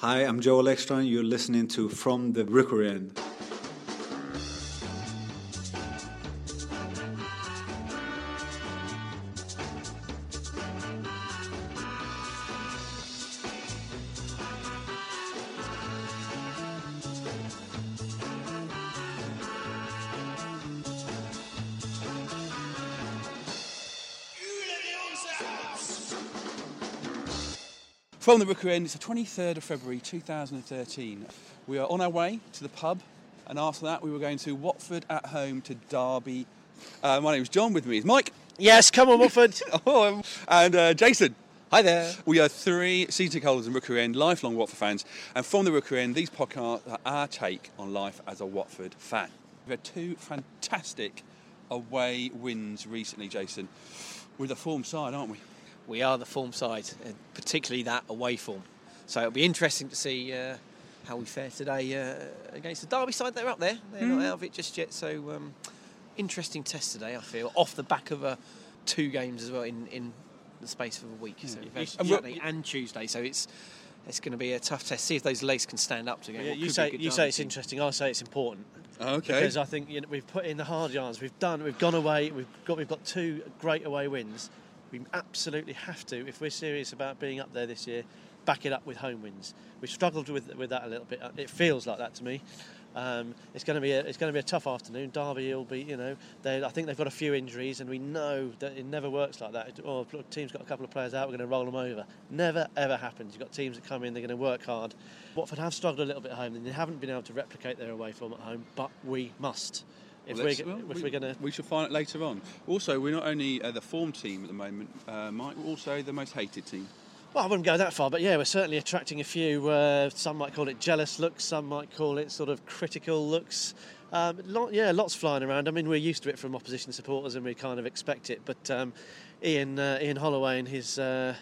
Hi, I'm Joel Ekstrand. You're listening to From the Rookery End. From the Rookery End, it's the 23rd of February 2013. We are on our way to the pub, and after that, we were going to Watford at home to Derby. Uh, my name is John, with me is Mike. Yes, come on, Watford. Oh, um, and uh, Jason. Hi there. We are three season ticket holders in Rookery End, lifelong Watford fans, and from the Rookery End, these podcasts are our take on life as a Watford fan. We've had two fantastic away wins recently, Jason. We're the form side, aren't we? We are the form side, and particularly that away form. So it'll be interesting to see uh, how we fare today uh, against the Derby side. They're up there. They're not out of it just yet. So um, interesting test today, I feel, off the back of uh, two games as well in, in the space of a week. So you've had And and Tuesday. So it's it's going to be a tough test. See if those legs can stand up to Yeah, you could be a say you say it's team. interesting. I say it's important Okay. because I think you know, we've put in the hard yards. We've done. We've gone away. We've got. We've got two great away wins. We absolutely have to, if we're serious about being up there this year, back it up with home wins. We've struggled with with that a little bit. It feels like that to me. Um, it's going to be a, it's going to be a tough afternoon. Derby will be, you know, they, I think they've got a few injuries, and we know that it never works like that. Oh, team's got a couple of players out, we're going to roll them over. Never ever happens. You've got teams that come in, they're going to work hard. Watford have struggled a little bit at home, and they haven't been able to replicate their away form at home, but we must. If Well, we're, well, if we, we're going to we shall find it later on. Also, we're not only uh, the form team at the moment, uh, Mike, we're also the most hated team. Well, I wouldn't go that far, but yeah, we're certainly attracting a few. Uh, some might call it jealous looks, some might call it sort of critical looks. Um, lot, yeah, lots flying around. I mean, we're used to it from opposition supporters, and we kind of expect it. But um, Ian uh, Ian Holloway and his uh,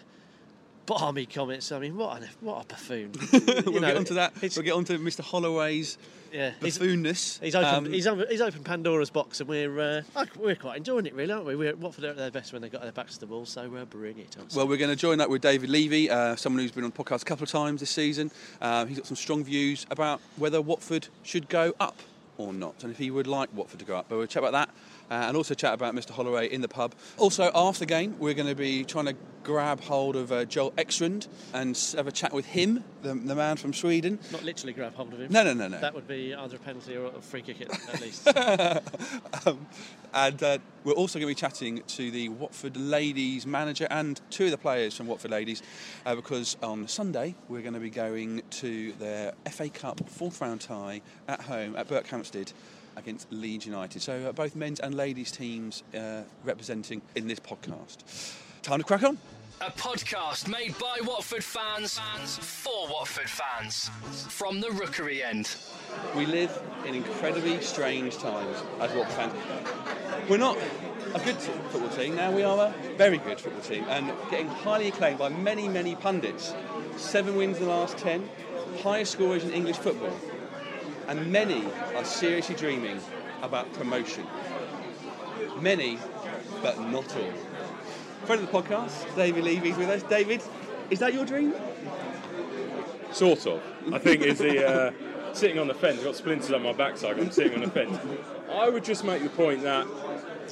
barmy comments. I mean, what a what a buffoon. we'll You know, get onto that. We'll get onto Mr. Holloway's Yeah, he's, buffoonness. he's opened Um, he's, opened, he's opened Pandora's box, and we're uh, we're quite enjoying it, really, aren't we? We're Watford are at their best when they've got their backs to the wall, so uh, bring it on. Well, we're going to join that with David Levy, uh, someone who's been on the podcast a couple of times this season. Uh, he's got some strong views about whether Watford should go up or not, and if he would like Watford to go up. But we'll chat about that, and also chat about Mr. Holloway in the pub. Also, after the game, we're going to be trying to grab hold of uh, Joel Ekstrand and have a chat with him, the, the man from Sweden. Not literally grab hold of him. No, no, no, no. That would be either a penalty or a free kick at, least. um, and uh, we're also going to be chatting to the Watford ladies manager and two of the players from Watford ladies uh, because on Sunday we're going to be going to their FA Cup fourth round tie at home at Berkhamsted against Leeds United. So uh, both men's and ladies teams uh, representing in this podcast. Time to crack on. A podcast made by Watford fans, for Watford fans. From the Rookery End. We live in incredibly strange times as Watford fans. We're not a good football team now, we are a very good football team and getting highly acclaimed by many, many pundits. Seven wins in the last ten, highest scorers in English football. And many are seriously dreaming about promotion. Many, but not all. Friend of the podcast, David Levy's with us. David, is that your dream? Sort of. I think is the uh, sitting on the fence. I've got splinters on my backside. I'm sitting on the fence. I would just make the point that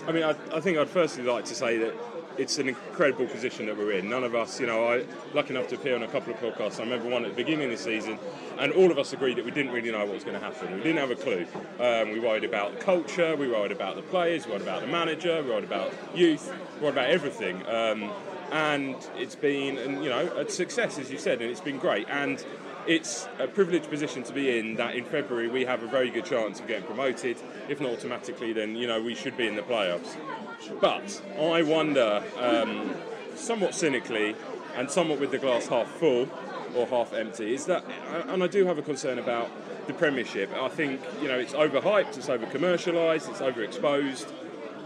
I mean, I, I think I'd firstly like to say that it's an incredible position that we're in. None of us, you know, I lucky enough to appear on a couple of podcasts. I remember one at the beginning of the season, and all of us agreed that we didn't really know what was going to happen. We didn't have a clue. Um, we worried about the culture, we worried about the players, we worried about the manager, we worried about youth, we worried about everything. Um, and it's been, and you know, a success as you said, and it's been great. And it's a privileged position to be in that in February we have a very good chance of getting promoted. If not automatically, then you know we should be in the playoffs. But I wonder, um, somewhat cynically, and somewhat with the glass half full or half empty, is that, and I do have a concern about the Premiership. I think you know it's overhyped, it's over commercialised, it's overexposed.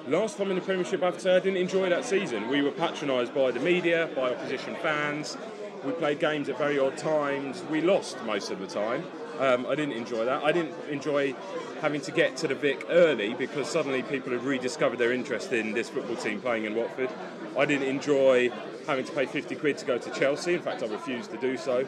Last time in the Premiership, I have say I didn't enjoy that season. We were patronised by the media, by opposition fans. We played games at very odd times. We lost most of the time. Um, I didn't enjoy that. I didn't enjoy having to get to the Vic early because suddenly people had rediscovered their interest in this football team playing in Watford. I didn't enjoy having to pay 50 quid to go to Chelsea. In fact, I refused to do so.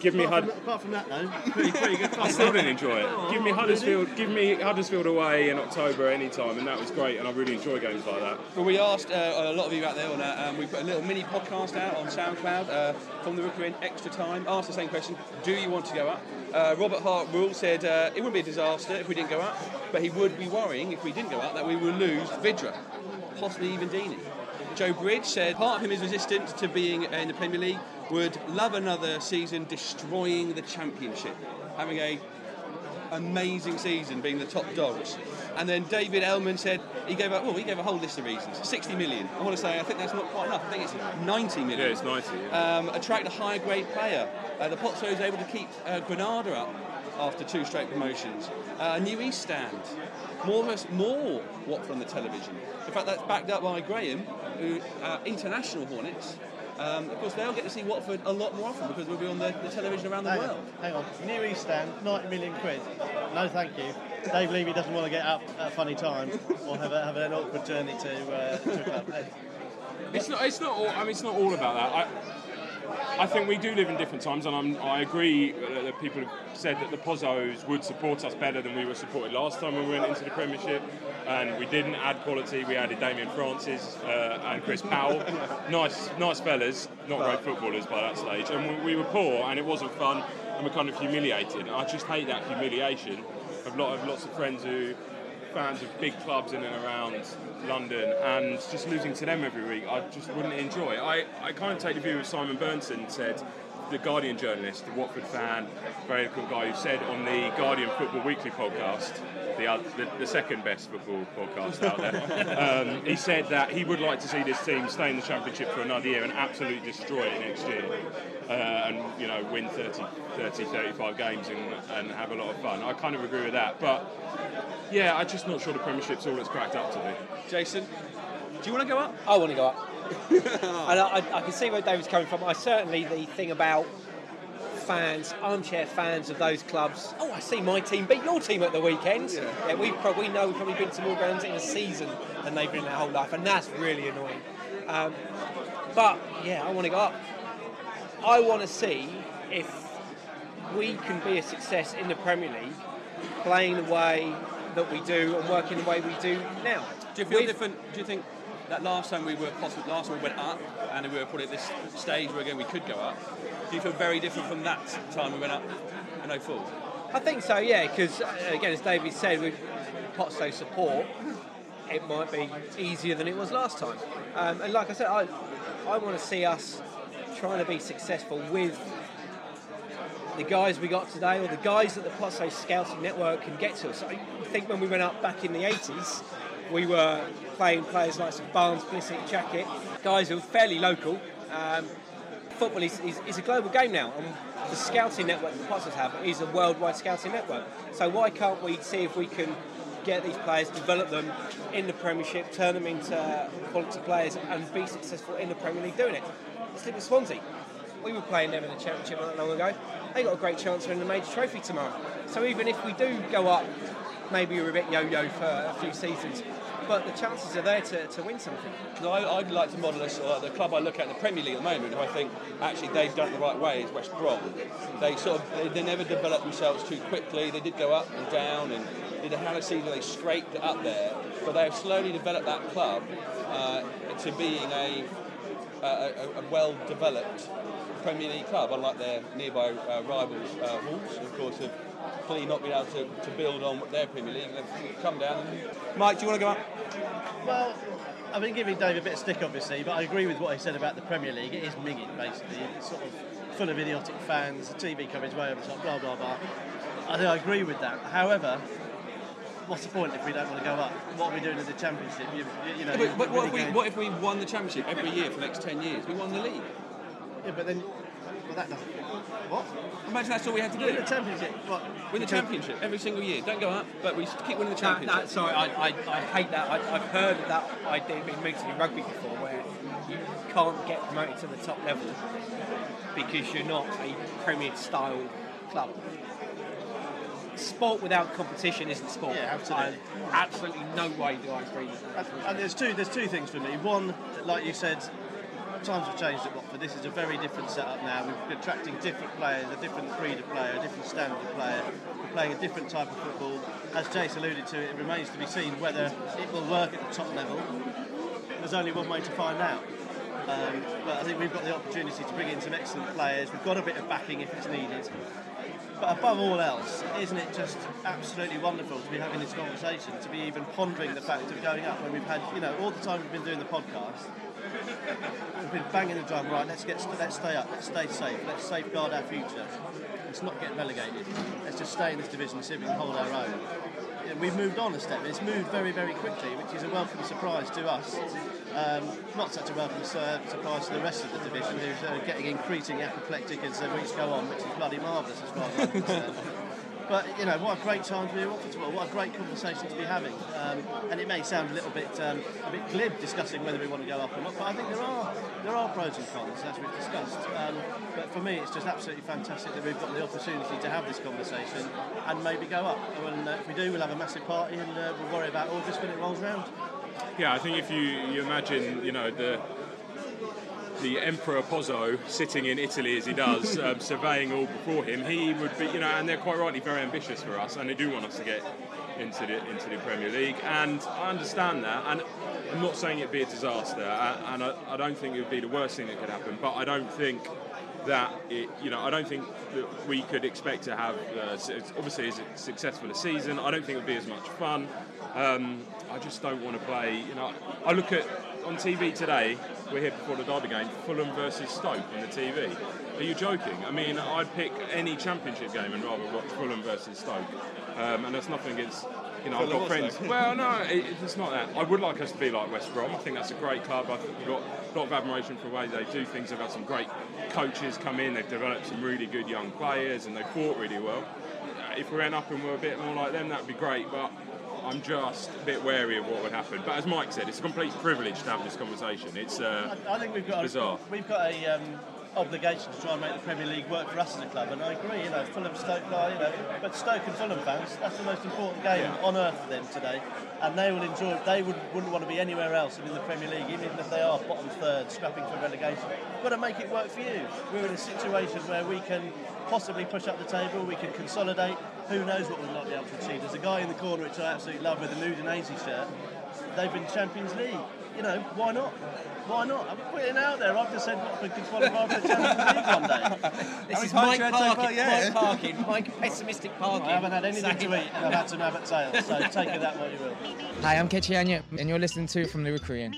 Give me apart, Hud- from, apart from that, though, pretty, pretty good I still didn't enjoy it. Oh, give me really? Huddersfield. Give me Huddersfield away in October anytime, and that was great. And I really enjoy games like that. Well, we asked uh, a lot of you out there on that. Um, we put a little mini podcast out on SoundCloud uh, from the Rookery in Extra Time. Asked the same question: Do you want to go up? Uh, Robert Hart Rule said uh, it wouldn't be a disaster if we didn't go up, but he would be worrying if we didn't go up that we would lose Vydra, possibly even Deeney. Joe Bridge said part of him is resistant to being in the Premier League, would love another season destroying the Championship, having a amazing season being the top dogs. And then David Elman said he gave a well, he gave a whole list of reasons. 60 million. I want to say I think that's not quite enough. I think it's 90 million. Yeah, it's 90. Yeah. Um, attract a higher grade player. Uh, the Pozzo is able to keep uh, Granada up after two straight promotions. Uh, a new East stand. More, more Watford on the television. In fact, that's backed up by Graham, who uh, international Hornets. Um, of course, they'll get to see Watford a lot more often because we'll be on the, the television around the Hang world. on, hang on. New East Stand, 90 million quid. No, thank you. Dave Levy doesn't want to get up at a funny time or have, a, have an awkward journey to, uh, to a club. Hey, It's not. It's not. All, I mean, it's not all about that. I, I think we do live in different times, and I'm, I agree that people have said that the Pozzos would support us better than we were supported last time when we went into the Premiership, and we didn't add quality. We added Damien Francis uh, and Chris Powell, nice, nice fellas, not great footballers by that stage, and we, we were poor, and it wasn't fun, and we're kind of humiliated. I just hate that humiliation. I've lot of lots of friends who fans of big clubs in and around London and just losing to them every week, I just wouldn't enjoy. I, I kind of take the view of Simon Burnton said, the Guardian journalist, the Watford fan, very cool guy who said on the Guardian Football Weekly podcast, the, oth- the, the second best football podcast out there, um, he said that he would like to see this team stay in the Championship for another year and absolutely destroy it next year. Uh, and you know win 30, 30 35 games and, and have a lot of fun. I kind of agree with that, but yeah, I'm just not sure the Premiership's all it's cracked up to be. Jason, do you want to go up? I want to go up. and I, I, I can see where David's coming from. I certainly the thing about fans, armchair fans of those clubs. Oh, I see my team beat your team at the weekend. Yeah, we probably know we've probably been to more grounds in a season than they've been their whole life, and that's really annoying. Um, but yeah, I want to go up. I want to see if we can be a success in the Premier League, playing the way that we do and working the way we do now. Do you feel With- different? Do you think that last time we were possibly last time we went up and we were put at this stage where again we could go up? Do you feel very different from that time we went up in 04? I think so, yeah, because again, as David said, with Pozzo support, it might be easier than it was last time. Um, and like I said, I, I want to see us trying to be successful with the guys we got today, or the guys that the Pozzo scouting network can get to us. I think when we went up back in the 80s, we were playing players like Barnes, Blissett, Jackett, guys who were fairly local. Um, football is, is, is a global game now, and the scouting network that Pozzos have is a worldwide scouting network. So why can't we see if we can get these players, develop them in the Premiership, turn them into quality players, and be successful in the Premier League doing it? Let's look at Swansea. We were playing them in the Championship not long ago. They got a great chance of winning the major trophy tomorrow. So even if we do go up, maybe we're a bit yo-yo for a few seasons, but the chances are there to, to win something. Because I, I'd like to model this, or the club I look at in the Premier League at the moment, who I think actually they've done it the right way, is West Brom. They sort of they, they never developed themselves too quickly. They did go up and down, and did a had a season they scraped it up there, but they've slowly developed that club uh, to being a, a, a, a well-developed Premier League club, unlike their nearby uh, rivals, uh, Wolves, of course, have clearly not been able to, to build on their Premier League. They've come down. Mike, do you want to go up? Well, I've been giving Dave a bit of stick, obviously, but I agree with what he said about the Premier League. It is minging, basically. It's sort of full of idiotic fans, the TV coverage way over the top, blah, blah, blah. I think I agree with that. However, what's the point if we don't want to go up? What are we doing in the Championship? You, you- know, Yeah, but, but you're what, if we, what if we won the championship every year for the next 10 years? We won the league. Yeah, but then, well, that doesn't. What? Imagine that's all we had to do. Win the. Championship? What? Win the championship every single year. Don't go up, but we keep winning the championship. that, sorry, I, I, I hate that. I, I've heard of that idea being mooted in rugby before, where you can't get promoted to the top level because you're not a Premier style club. Sport without competition isn't sport. Yeah, absolutely. I- absolutely no way do I agree with that. And there's two, there's two things for me. One, like you said, times have changed at Watford. This is a very different setup now. We're attracting different players, a different breed of player, a different standard of player. We're playing a different type of football. As Jace alluded to, it remains to be seen whether it will work at the top level. There's only one way to find out. Um, but I think we've got the opportunity to bring in some excellent players. We've got a bit of backing if it's needed. But above all else, isn't it just absolutely wonderful to be having this conversation, to be even pondering the fact of going up when we've had, you know, all the time we've been doing the podcast, we've been banging the drum, right, let's get, let's stay up, let's stay safe, let's safeguard our future, let's not get relegated, let's just stay in this division and see if we can hold our own. Yeah, We've moved on a step. It's moved very, very quickly, which is a welcome surprise to us. Um, not such a welcome sur- surprise to the rest of the division, who's uh, getting increasingly apoplectic as the weeks go on, which is bloody marvellous as far as I'm concerned. But you know, what a great time to be at. What a great conversation to be having. Um, and it may sound a little bit um, a bit glib discussing whether we want to go up or not, but I think there are there are pros and cons as we've discussed. Um, but for me, it's just absolutely fantastic that we've got the opportunity to have this conversation and maybe go up. And uh, if we do, we'll have a massive party and uh, we'll worry about August when it rolls round. Yeah, I think if you, you imagine, you know, the the Emperor Pozzo sitting in Italy as he does, um, surveying all before him, he would be, you know, and they're quite rightly very ambitious for us, and they do want us to get into the into the Premier League, and I understand that, and I'm not saying it'd be a disaster, and I, I don't think it would be the worst thing that could happen, but I don't think that it, you know, I don't think that we could expect to have, uh, obviously, as successful a season. I don't think it would be as much fun. Um, I just don't want to play. You know, I look at on TV today. We're here before the Derby game. Fulham versus Stoke on the TV. Are you joking? I mean, I'd pick any Championship game and rather watch Fulham versus Stoke. Um, and that's nothing against. You know, I've got friends. Well, no, it, it's not that. I would like us to be like West Brom. I think that's a great club. I think we've got a lot of admiration for the way they do things. They've had some great coaches come in. They've developed some really good young players, and they've fought really well. If we went up and were a bit more like them, that'd be great. But I'm just a bit wary of what would happen. But as Mike said, it's a complete privilege to have this conversation. It's uh, I think we've got bizarre. A, we've got a um, obligation to try and make the Premier League work for us as a club, and I agree. You know, Fulham, Stoke, you know, but Stoke and Fulham fans, that's the most important game on earth for them today, and they will enjoy. They would, wouldn't want to be anywhere else than in the Premier League, even if they are bottom third, scrapping for relegation. We've got to make it work for you. We're in a situation where we can possibly push up the table, we can consolidate. Who knows what we might be able to achieve? There's a guy in the corner which I absolutely love with the Udinese shirt. They've been Champions League. You know, why not? Why not? I'm putting it out there. I've just said Watford could qualify for the Champions League one day. This is many Mike times have Parkin, yeah. Mike Parkin, Mike pessimistic Parkin. I haven't had anything saying- to eat and I've had some rabbit tails, so take it that what you will. Hi, I'm Kechi Anya, and you're listening to From the Rookery End.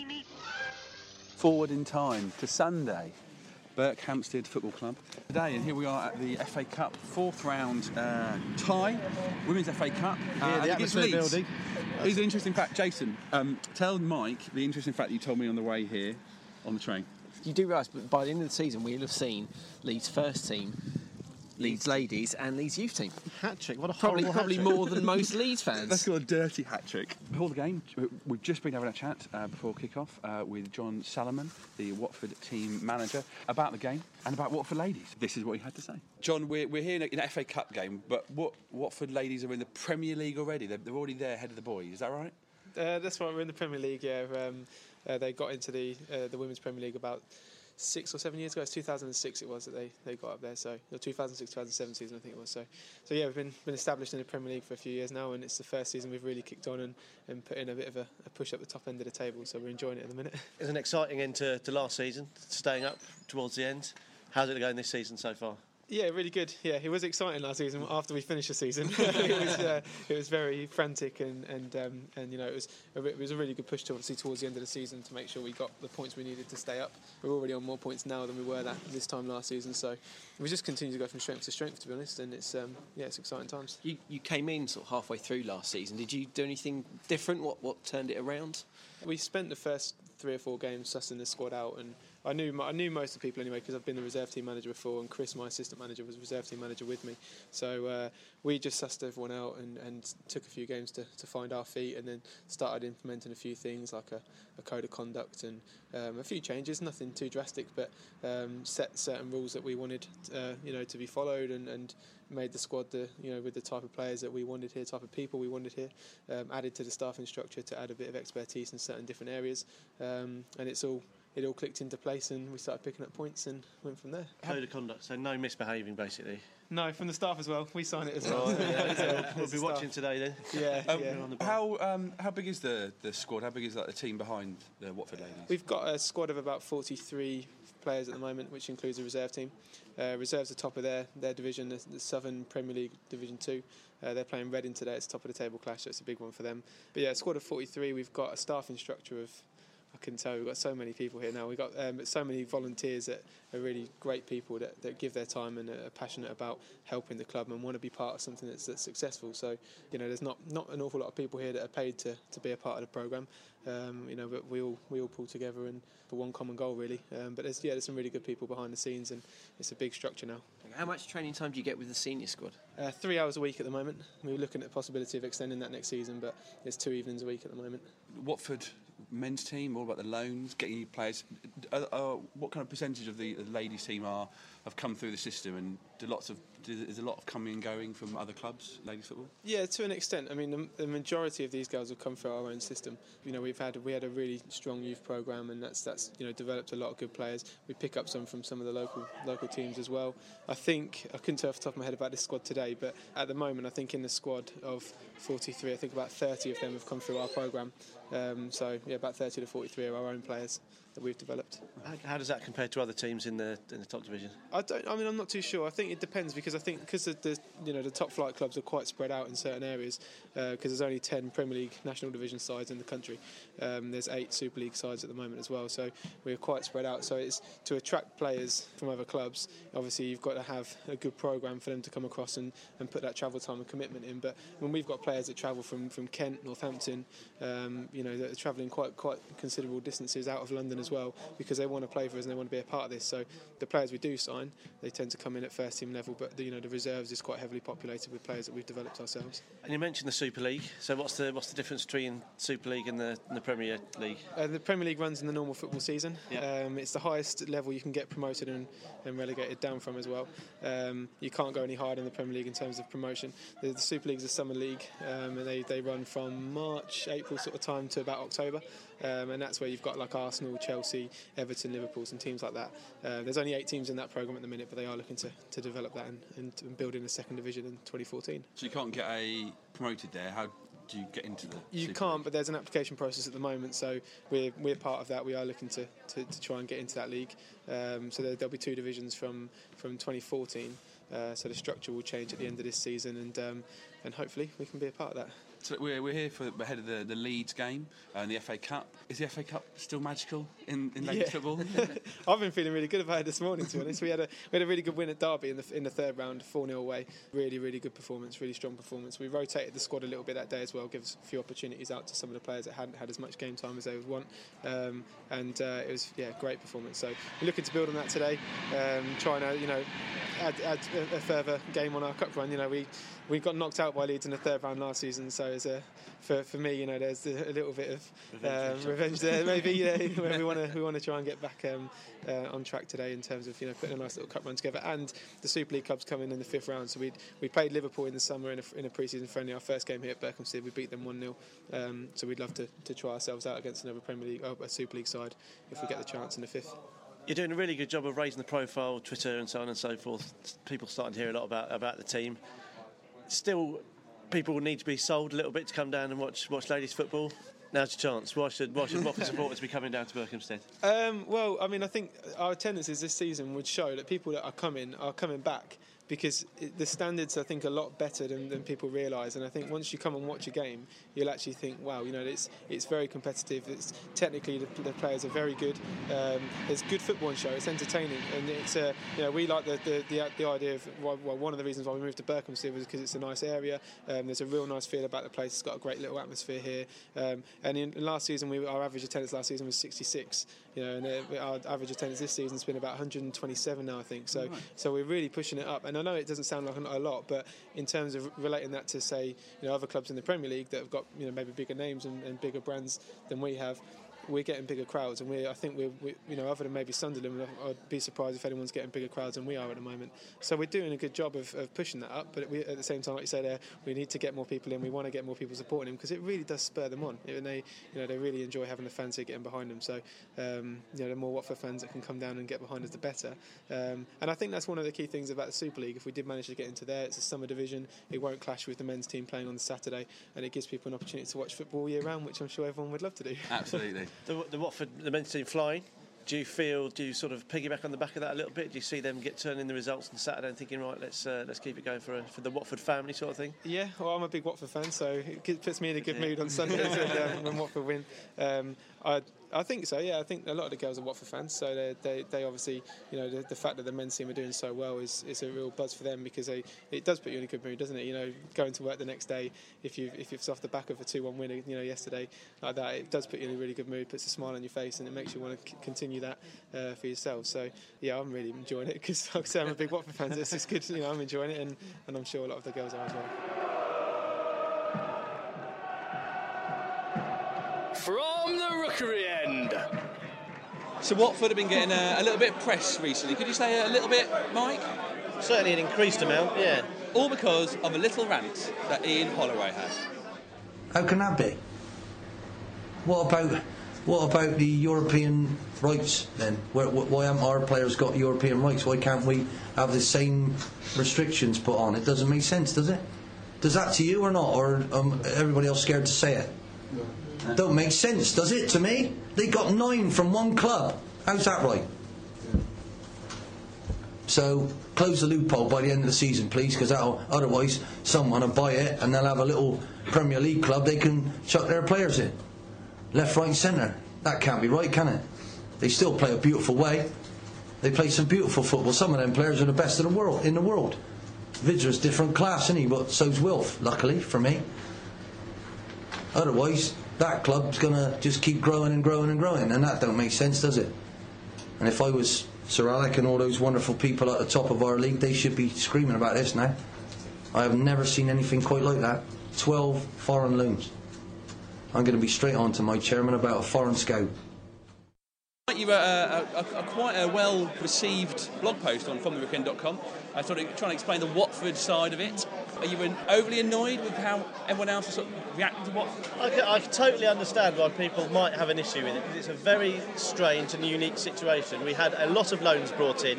Forward in time to Sunday, Berkhamsted Football Club. Today, and here we are at the FA Cup fourth round uh, tie, Women's FA Cup. Uh, the against atmosphere Leeds. building. Here's an interesting fact, Jason. Um, tell Mike the interesting fact that you told me on the way here on the train. You do realise, but by the end of the season, we'll have seen Leeds first team, Leeds ladies, and Leeds youth team. Hat trick, what a Probably, horrible probably hat trick. more than most Leeds Let's fans. go a dirty hat trick. Before the game, we've just been having a chat uh, before kick-off uh, with John Salomon, the Watford team manager, about the game and about Watford ladies. This is what he had to say. John, we're, we're here in, a, in an FA Cup game, but what Watford ladies are in the Premier League already. They're, they're already there ahead of the boys. Is that right? Uh, that's right. We're in the Premier League. Yeah, um, uh, they got into the uh, the Women's Premier League about six or seven years ago. It's 2006. It was that they, they got up there. So or 2006, 2007 season, I think it was. So so yeah, we've been been established in the Premier League for a few years now, and it's the first season we've really kicked on and, and put in a bit of a, a push up the top end of the table. So we're enjoying it at the minute. It was an exciting end to, to last season, staying up towards the end. How's it going this season so far? Yeah, really good. Yeah, it was exciting last season. After we finished the season, it was uh, it was very frantic and and um, and you know it was a, it was a really good push to obviously towards the end of the season to make sure we got the points we needed to stay up. We're already on more points now than we were that this time last season, so we just continue to go from strength to strength to be honest. And it's um, yeah, it's exciting times. You, you came in sort of halfway through last season. Did you do anything different? What what turned it around? We spent the first three or four games sussing the squad out, and I knew I knew most of the people anyway because I've been the reserve team manager before, and Chris, my assistant manager, was reserve team manager with me. So uh, we just sussed everyone out and, and took a few games to, to find our feet, and then started implementing a few things like a, a code of conduct and um, a few changes, nothing too drastic, but um, set certain rules that we wanted, uh, you know, to be followed, and, and made the squad the you know with the type of players that we wanted here, type of people we wanted here. Um, added to the staffing structure to add a bit of expertise in certain different areas, um, and it's all it all clicked into place, and we started picking up points and went from there. Code of conduct, so no misbehaving basically. No, from the staff as well. We sign it as well. Oh, yeah, yeah. We'll as be a watching today then. Yeah, Um, yeah. How um, how big is the, the squad? How big is like the team behind the Watford ladies? We've got a squad of about 43 players at the moment, which includes a reserve team. Uh, reserves are top of their, their division, the, the Southern Premier League Division 2. Uh, they're playing Reading today, it's top of the table clash, so it's a big one for them. But yeah, a squad of 43, we've got a staffing structure of, I can tell we've got so many people here now. We've got um, so many volunteers that are really great people that, that give their time and are passionate about helping the club and want to be part of something that's, that's successful. So, you know, there's not, not an awful lot of people here that are paid to, to be a part of the programme. Um, you know, but we all we all pull together and for one common goal really. Um, but there's yeah, there's some really good people behind the scenes and it's a big structure now. How much training time do you get with the senior squad? Uh, three hours a week at the moment. We were looking at the possibility of extending that next season, but it's two evenings a week at the moment. Watford men's team, all about the loans, getting new players. Uh, uh, what kind of percentage of the, the ladies team are have come through the system, and do lots of is a lot of coming and going from other clubs, ladies football? Yeah, to an extent. I mean, the, the majority of these girls have come through our own system. You know, we've had we had a really strong youth program, and that's that's you know developed a lot of good players. We pick up some from some of the local local teams as well. I think I couldn't tell off the top of my head about this squad today, but at the moment, I think in the squad of 43, I think about 30 of them have come through our program. Um, so yeah, about 30 to 43 are our own players that we've developed. How, how does that compare to other teams in the in the top division? I don't. I mean, I'm not too sure. I think it depends because I think because the, the you know the top flight clubs are quite spread out in certain areas because there's only ten Premier League National Division sides in the country. Um, there's eight Super League sides at the moment as well, so we're quite spread out. So it's to attract players from other clubs. Obviously, you've got to have a good program for them to come across and, and put that travel time and commitment in. But when we've got players that travel from, from Kent, Northampton, um, you know, that are travelling quite quite considerable distances out of London as well because they want to play for us and they want to be a part of this. So the players we do sign, they tend to come in at first team level, but the, you know the reserves is quite heavily populated with players that we've developed ourselves. And you mentioned the Super League. So what's the what's the difference between Super League and the, and the Premier League? Uh, the Premier League runs in the normal football season. Um, it's the highest level you can get promoted and, and relegated down from as well. Um, you can't go any higher in the Premier League in terms of promotion. The, the Super League is a summer league, um, and they, they run from March, April sort of time to about October. Um, and that's where you've got like Arsenal, Chelsea, Everton, Liverpool, and teams like that. Uh, there's only eight teams in that programme at the minute, but they are looking to, to develop that and, and, and build in a second division in 2014. So you can't get a promoted there. How do you get into the? You Super can't, but there's an application process at the moment, so we're, we're part of that. We are looking to, to, to try and get into that league. Um, so there, there'll be two divisions from, from 2014. Uh, so the structure will change at the end of this season, and um, and hopefully we can be a part of that. We're, we're here for ahead of the, the Leeds game uh, and the FA Cup. Is the FA Cup still magical in, in Yeah. I've been feeling really good about it this morning. To be honest, we had a we had a really good win at Derby in the in the third round, four 0 away. Really, really good performance, really strong performance. We rotated the squad a little bit that day as well, gives a few opportunities out to some of the players that hadn't had as much game time as they would want, um, and uh, it was yeah great performance. So we're looking to build on that today, um, trying to you know add, add a, a further game on our cup run. You know we we got knocked out by Leeds in the third round last season, so a for, for me, you know, there's a, little bit of Revenge. um, revenge there, maybe. Yeah, we want to we want to try and get back um, uh, on track today in terms of you know putting a nice little cup run together. And the Super League clubs coming in the fifth round. So we we played Liverpool in the summer in a, in a pre-season friendly. Our first game here at Berkhamsted, we beat them one 0 um, So we'd love to, to try ourselves out against another Premier League, oh, a Super League side, if we get the chance in the fifth. You're doing a really good job of raising the profile, Twitter and so on and so forth. People starting to hear a lot about about the team. Still, people need to be sold a little bit to come down and watch watch ladies football. Now's your chance. Why should why should Watford supporters be coming down to Berkhamsted? Um, well, I mean, I think our attendances this season would show that people that are coming are coming back because the standards I think are a lot better than, than people realise. And I think once you come and watch a game, you'll actually think, wow, you know, it's it's very competitive. It's technically the, the players are very good. Um, it's good football show. It's entertaining, and it's uh, you know we like the the, the, the idea of well, well, one of the reasons why we moved to Berkhamsted was because it's a nice area. Um, there's a real nice feel about the place. It's got a great little atmosphere here. Um, and in, last season, we our average attendance last season was 66. You know, and uh, our average attendance this season's been about 127 now, I think. So Right. so we're really pushing it up. And I know it doesn't sound like a lot, but in terms of relating that to say, you know, other clubs in the Premier League that have got you know maybe bigger names and, and bigger brands than we have. We're getting bigger crowds, and we I think we're we, you know other than maybe Sunderland, I'd be surprised if anyone's getting bigger crowds than we are at the moment. So we're doing a good job of, of pushing that up, but we, at the same time, like you say there, we need to get more people in. We want to get more people supporting him because it really does spur them on, and they you know they really enjoy having the fans here getting behind them. So um, you know the more Watford fans that can come down and get behind us, the better. Um, and I think that's one of the key things about the Super League. If we did manage to get into there, it's a summer division. It won't clash with the men's team playing on the Saturday, and it gives people an opportunity to watch football year round, which I'm sure everyone would love to do. Absolutely. The, the Watford, the men's team flying. Do you feel? Do you sort of piggyback on the back of that a little bit? Do you see them get turning the results on Saturday and thinking, right, let's uh, let's keep it going for a, for the Watford family sort of thing? Yeah, well, I'm a big Watford fan, so it puts me in a good mood on Sundays when, when Watford win. Um, I I think so. Yeah, I think a lot of the girls are Watford fans, so they they, they obviously you know the, the, fact that the men's team are doing so well is, is a real buzz for them because they it does put you in a good mood, doesn't it? You know, going to work the next day if you if it's off the back of a two-one win, you know, yesterday like that, it does put you in a really good mood, puts a smile on your face, and it makes you want to c- continue that uh, for yourself. So yeah, I'm really enjoying it because like I'm a big Watford fan. So it's, it's good. You know, I'm enjoying it, and, and I'm sure a lot of the girls are as well. So Watford have been getting a, a, little bit of press recently. Could you say a little bit, Mike? Certainly an increased amount, yeah. All because of a little rant that Ian Holloway had. How can that be? What about what about the European rights then? Where, why haven't our players got European rights? Why can't we have the same restrictions put on? It doesn't make sense, does it? Does that to you or not? Or um, everybody else scared to say it? Don't make sense, does it, to me? They got nine from one club. How's that right? So close the loophole by the end of the season, please, because otherwise someone will buy it and they'll have a little Premier League club they can chuck their players in. Left, right, centre. That can't be right, can it? They still play a beautiful way. They play some beautiful football. Some of them players are the best in the world. In the world, Vydra's different class, isn't he? But so's Wilf, luckily for me. Otherwise, that club's going to just keep growing and growing and growing, and that don't make sense, does it? And if I was Sir Alec and all those wonderful people at the top of our league, they should be screaming about this now. I have never seen anything quite like that. 12 foreign loans. I'm going to be straight on to my chairman about a foreign scout. You wrote uh, a, a, a, quite a well received blog post on FromTheRookeryEnd.com, I of trying to explain the Watford side of it. Are you overly annoyed with how everyone else is sort of reacting to what? I I totally understand why people might have an issue with it because it's a very strange and unique situation. We had a lot of loans brought in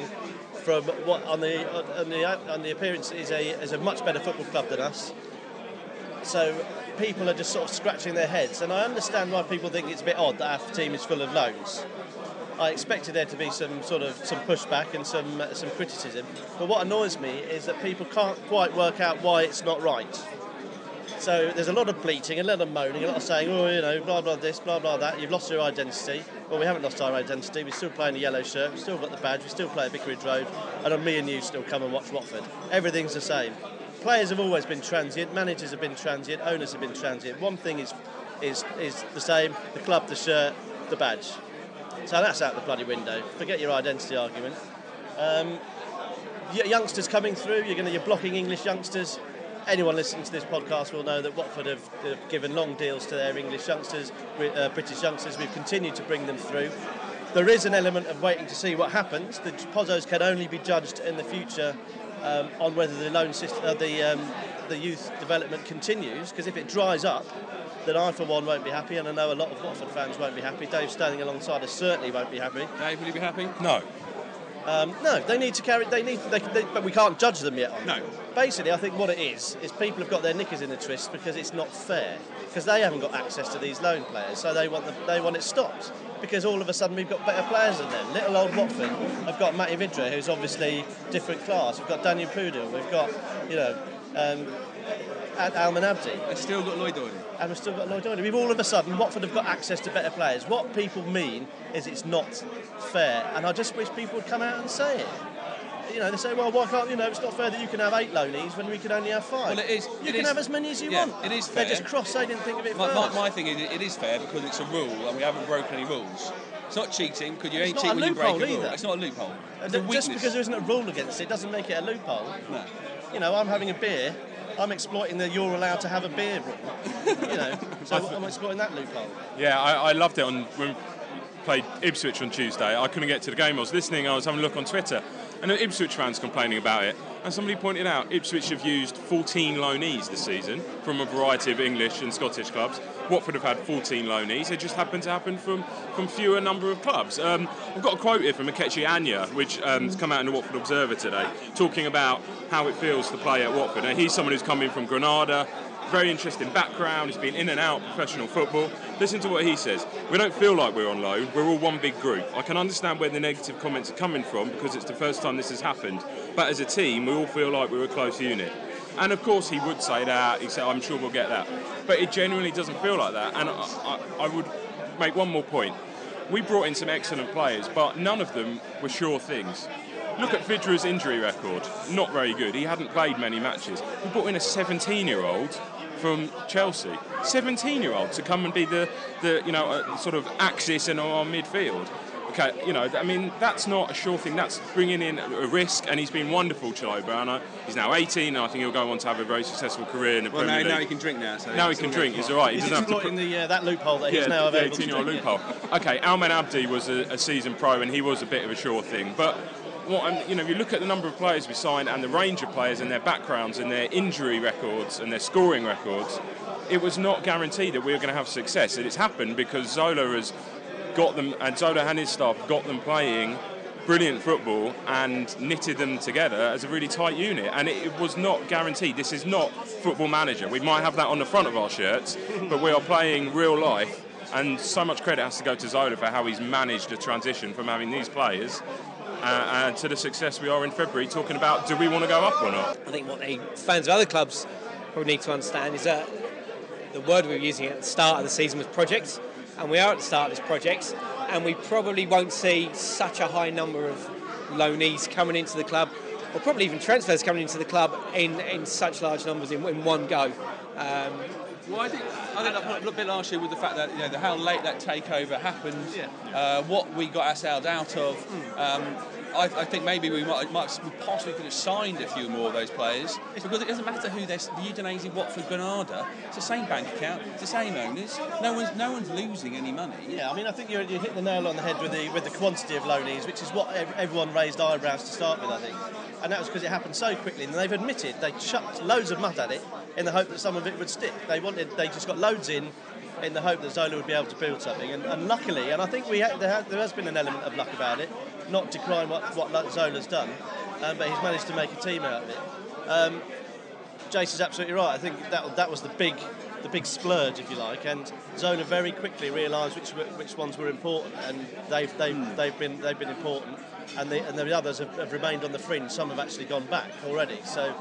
from what on the on the on the appearance is a is a much better football club than us. So people are just sort of scratching their heads, and I understand why people think it's a bit odd that our team is full of loans. I expected there to be some sort of some pushback and some uh, some criticism. But what annoys me is that people can't quite work out why it's not right. So there's a lot of bleating, a lot of moaning, a lot of saying, oh, you know, blah blah this, blah blah that. You've lost your identity. Well, we haven't lost our identity. We're still playing the yellow shirt. We've still got the badge. We still play at Vicarage Road, and me and you still come and watch Watford. Everything's the same. Players have always been transient. Managers have been transient. Owners have been transient. One thing is is is the same: the club, the shirt, the badge. So that's out the bloody window. Forget your identity argument. Um, youngsters coming through, you're to you're blocking English youngsters. Anyone listening to this podcast will know that Watford have, have given long deals to their English youngsters, uh, British youngsters. We've continued to bring them through. There is an element of waiting to see what happens. The Pozzos can only be judged in the future um, on whether the loan system, uh, the um, the youth development continues. Because if it dries up, then I, for one, won't be happy, and I know a lot of Watford fans won't be happy. Dave standing alongside us certainly won't be happy. Dave, will you be happy? No. Um, no, they need to carry. They need, they, they, but we can't judge them yet. No. Basically, I think what it is is people have got their knickers in a twist because it's not fair because they haven't got access to these loan players, so they want the, they want it stopped because all of a sudden we've got better players than them. Little old Watford, I've got Matty Vydra, who's obviously different class. We've got Daniel Pudil. We've got you know. Um, at Almen Abdi. They've still got Lloyd Doyley. And we've still got Lloyd Doyley. We've all of a sudden, Watford have got access to better players. What people mean is it's not fair, and I just wish people would come out and say it. You know, they say, well, why can't, you know, it's not fair that you can have eight loanies when we can only have five. Well, it is. You it can is, have as many as you yeah, want. It is fair. They're just cross, they didn't think of it my, first. my, my thing is, it is fair because it's a rule and we haven't broken any rules. It's not cheating because you ain't cheating a when you break a loophole rule. either. It's not a loophole. It's a just because there isn't a rule against it doesn't make it a loophole. No. You know, I'm having a beer I'm exploiting the you're allowed to have a beer rule. you know, so I'm exploiting that loophole. Yeah, I, I loved it on when we played Ipswich on Tuesday. I couldn't get to the game. I was listening. I was having a look on Twitter, and the Ipswich fans complaining about it. And somebody pointed out Ipswich have used 14 loanees this season from a variety of English and Scottish clubs. Watford have had 14 loanees. It just happened to happen from, from fewer number of clubs. Um, I've got a quote here from Ikechi Anya, which um, has come out in the Watford Observer today, talking about how it feels to play at Watford. And he's someone who's coming from Granada, very interesting background. He's been in and out professional football. Listen to what he says. We don't feel like we're on loan. We're all one big group. I can understand where the negative comments are coming from because it's the first time this has happened. But as a team, we all feel like we're a close unit. And of course, he would say that. He said, "I'm sure we'll get that." But it genuinely doesn't feel like that. And I, I, I would make one more point. We brought in some excellent players, but none of them were sure things. Look at Vydra's injury record. Not very good. He hadn't played many matches. We brought in a 17-year-old from Chelsea. 17 year old to come and be the, the you know, uh, sort of axis in our midfield. Okay, you know, I mean, that's not a sure thing. That's bringing in a risk, and he's been wonderful, Chilo He's now 18, and I think he'll go on to have a very successful career in the well, Premier now, League. now he can drink now. So now he can drink. He's all right. He He's doesn't have to. exploiting the, uh, that loophole that yeah, he's now available. to 18 year old drink, yeah. loophole. Okay, Almen Abdi was a, a seasoned pro, and he was a bit of a sure thing. But what I'm, you know, if you look at the number of players we signed and the range of players and their backgrounds and their injury records and their scoring records, it was not guaranteed that we were going to have success. And it's happened because Zola has got them, and Zola and his staff got them playing brilliant football and knitted them together as a really tight unit. And it, was not guaranteed. This is not football manager. We might have that on the front of our shirts, but we are playing real life. And so much credit has to go to Zola for how he's managed the transition from having these players uh, and to the success we are in February, talking about do we want to go up or not? I think what the fans of other clubs probably need to understand is that the word we were using at the start of the season was project, and we are at the start of this project, and we probably won't see such a high number of loanees coming into the club, or probably even transfers coming into the club in, in such large numbers in, in one go. Um, Well, I think I think that a bit last year with the fact that you know the, how late that takeover happened, uh, what we got ourselves out of. Um, I, I think maybe we might, might we possibly could have signed a few more of those players because it doesn't matter who they're the Udinese, Watford, Granada. It's the same bank account, it's the same owners. No one's no one's losing any money. Yeah, I mean, I think you you hit the nail on the head with the with the quantity of loanees, which is what everyone raised eyebrows to start with, I think. And that was because it happened so quickly, and they've admitted they chucked loads of mud at it in the hope that some of it would stick. They wanted, they just got loads in in the hope that Zola would be able to build something. And, and luckily, and I think we ha- there, there has been an element of luck about it, not decrying what what Zola's done, um, but he's managed to make a team out of it. Um, Jace is absolutely right. I think that that was the big the big splurge, if you like, and Zola very quickly realised which which ones were important, and they've they've, they've been they've been important, and the and the others have, have remained on the fringe. Some have actually gone back already. So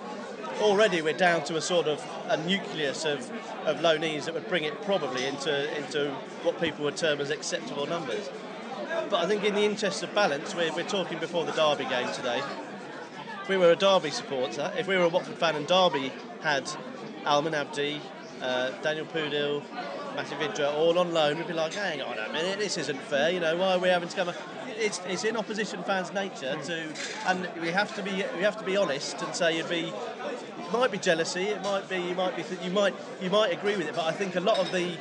already we're down to a sort of a nucleus of, of loanees that would bring it probably into into what people would term as acceptable numbers. But I think in the interest of balance, we're, we're talking before the Derby game today. If we were a Derby supporter, if we were a Watford fan and Derby had Almen Abdi, uh, Daniel Pudil, Matthew Vydra all on loan, we'd be like, hang on a minute, this isn't fair. You know, why are we having to come? It's, it's in opposition fans' nature to, and we have to be we have to be honest and say you'd be. It might be jealousy. It might be. You might be. You might. You might agree with it. But I think a lot of the.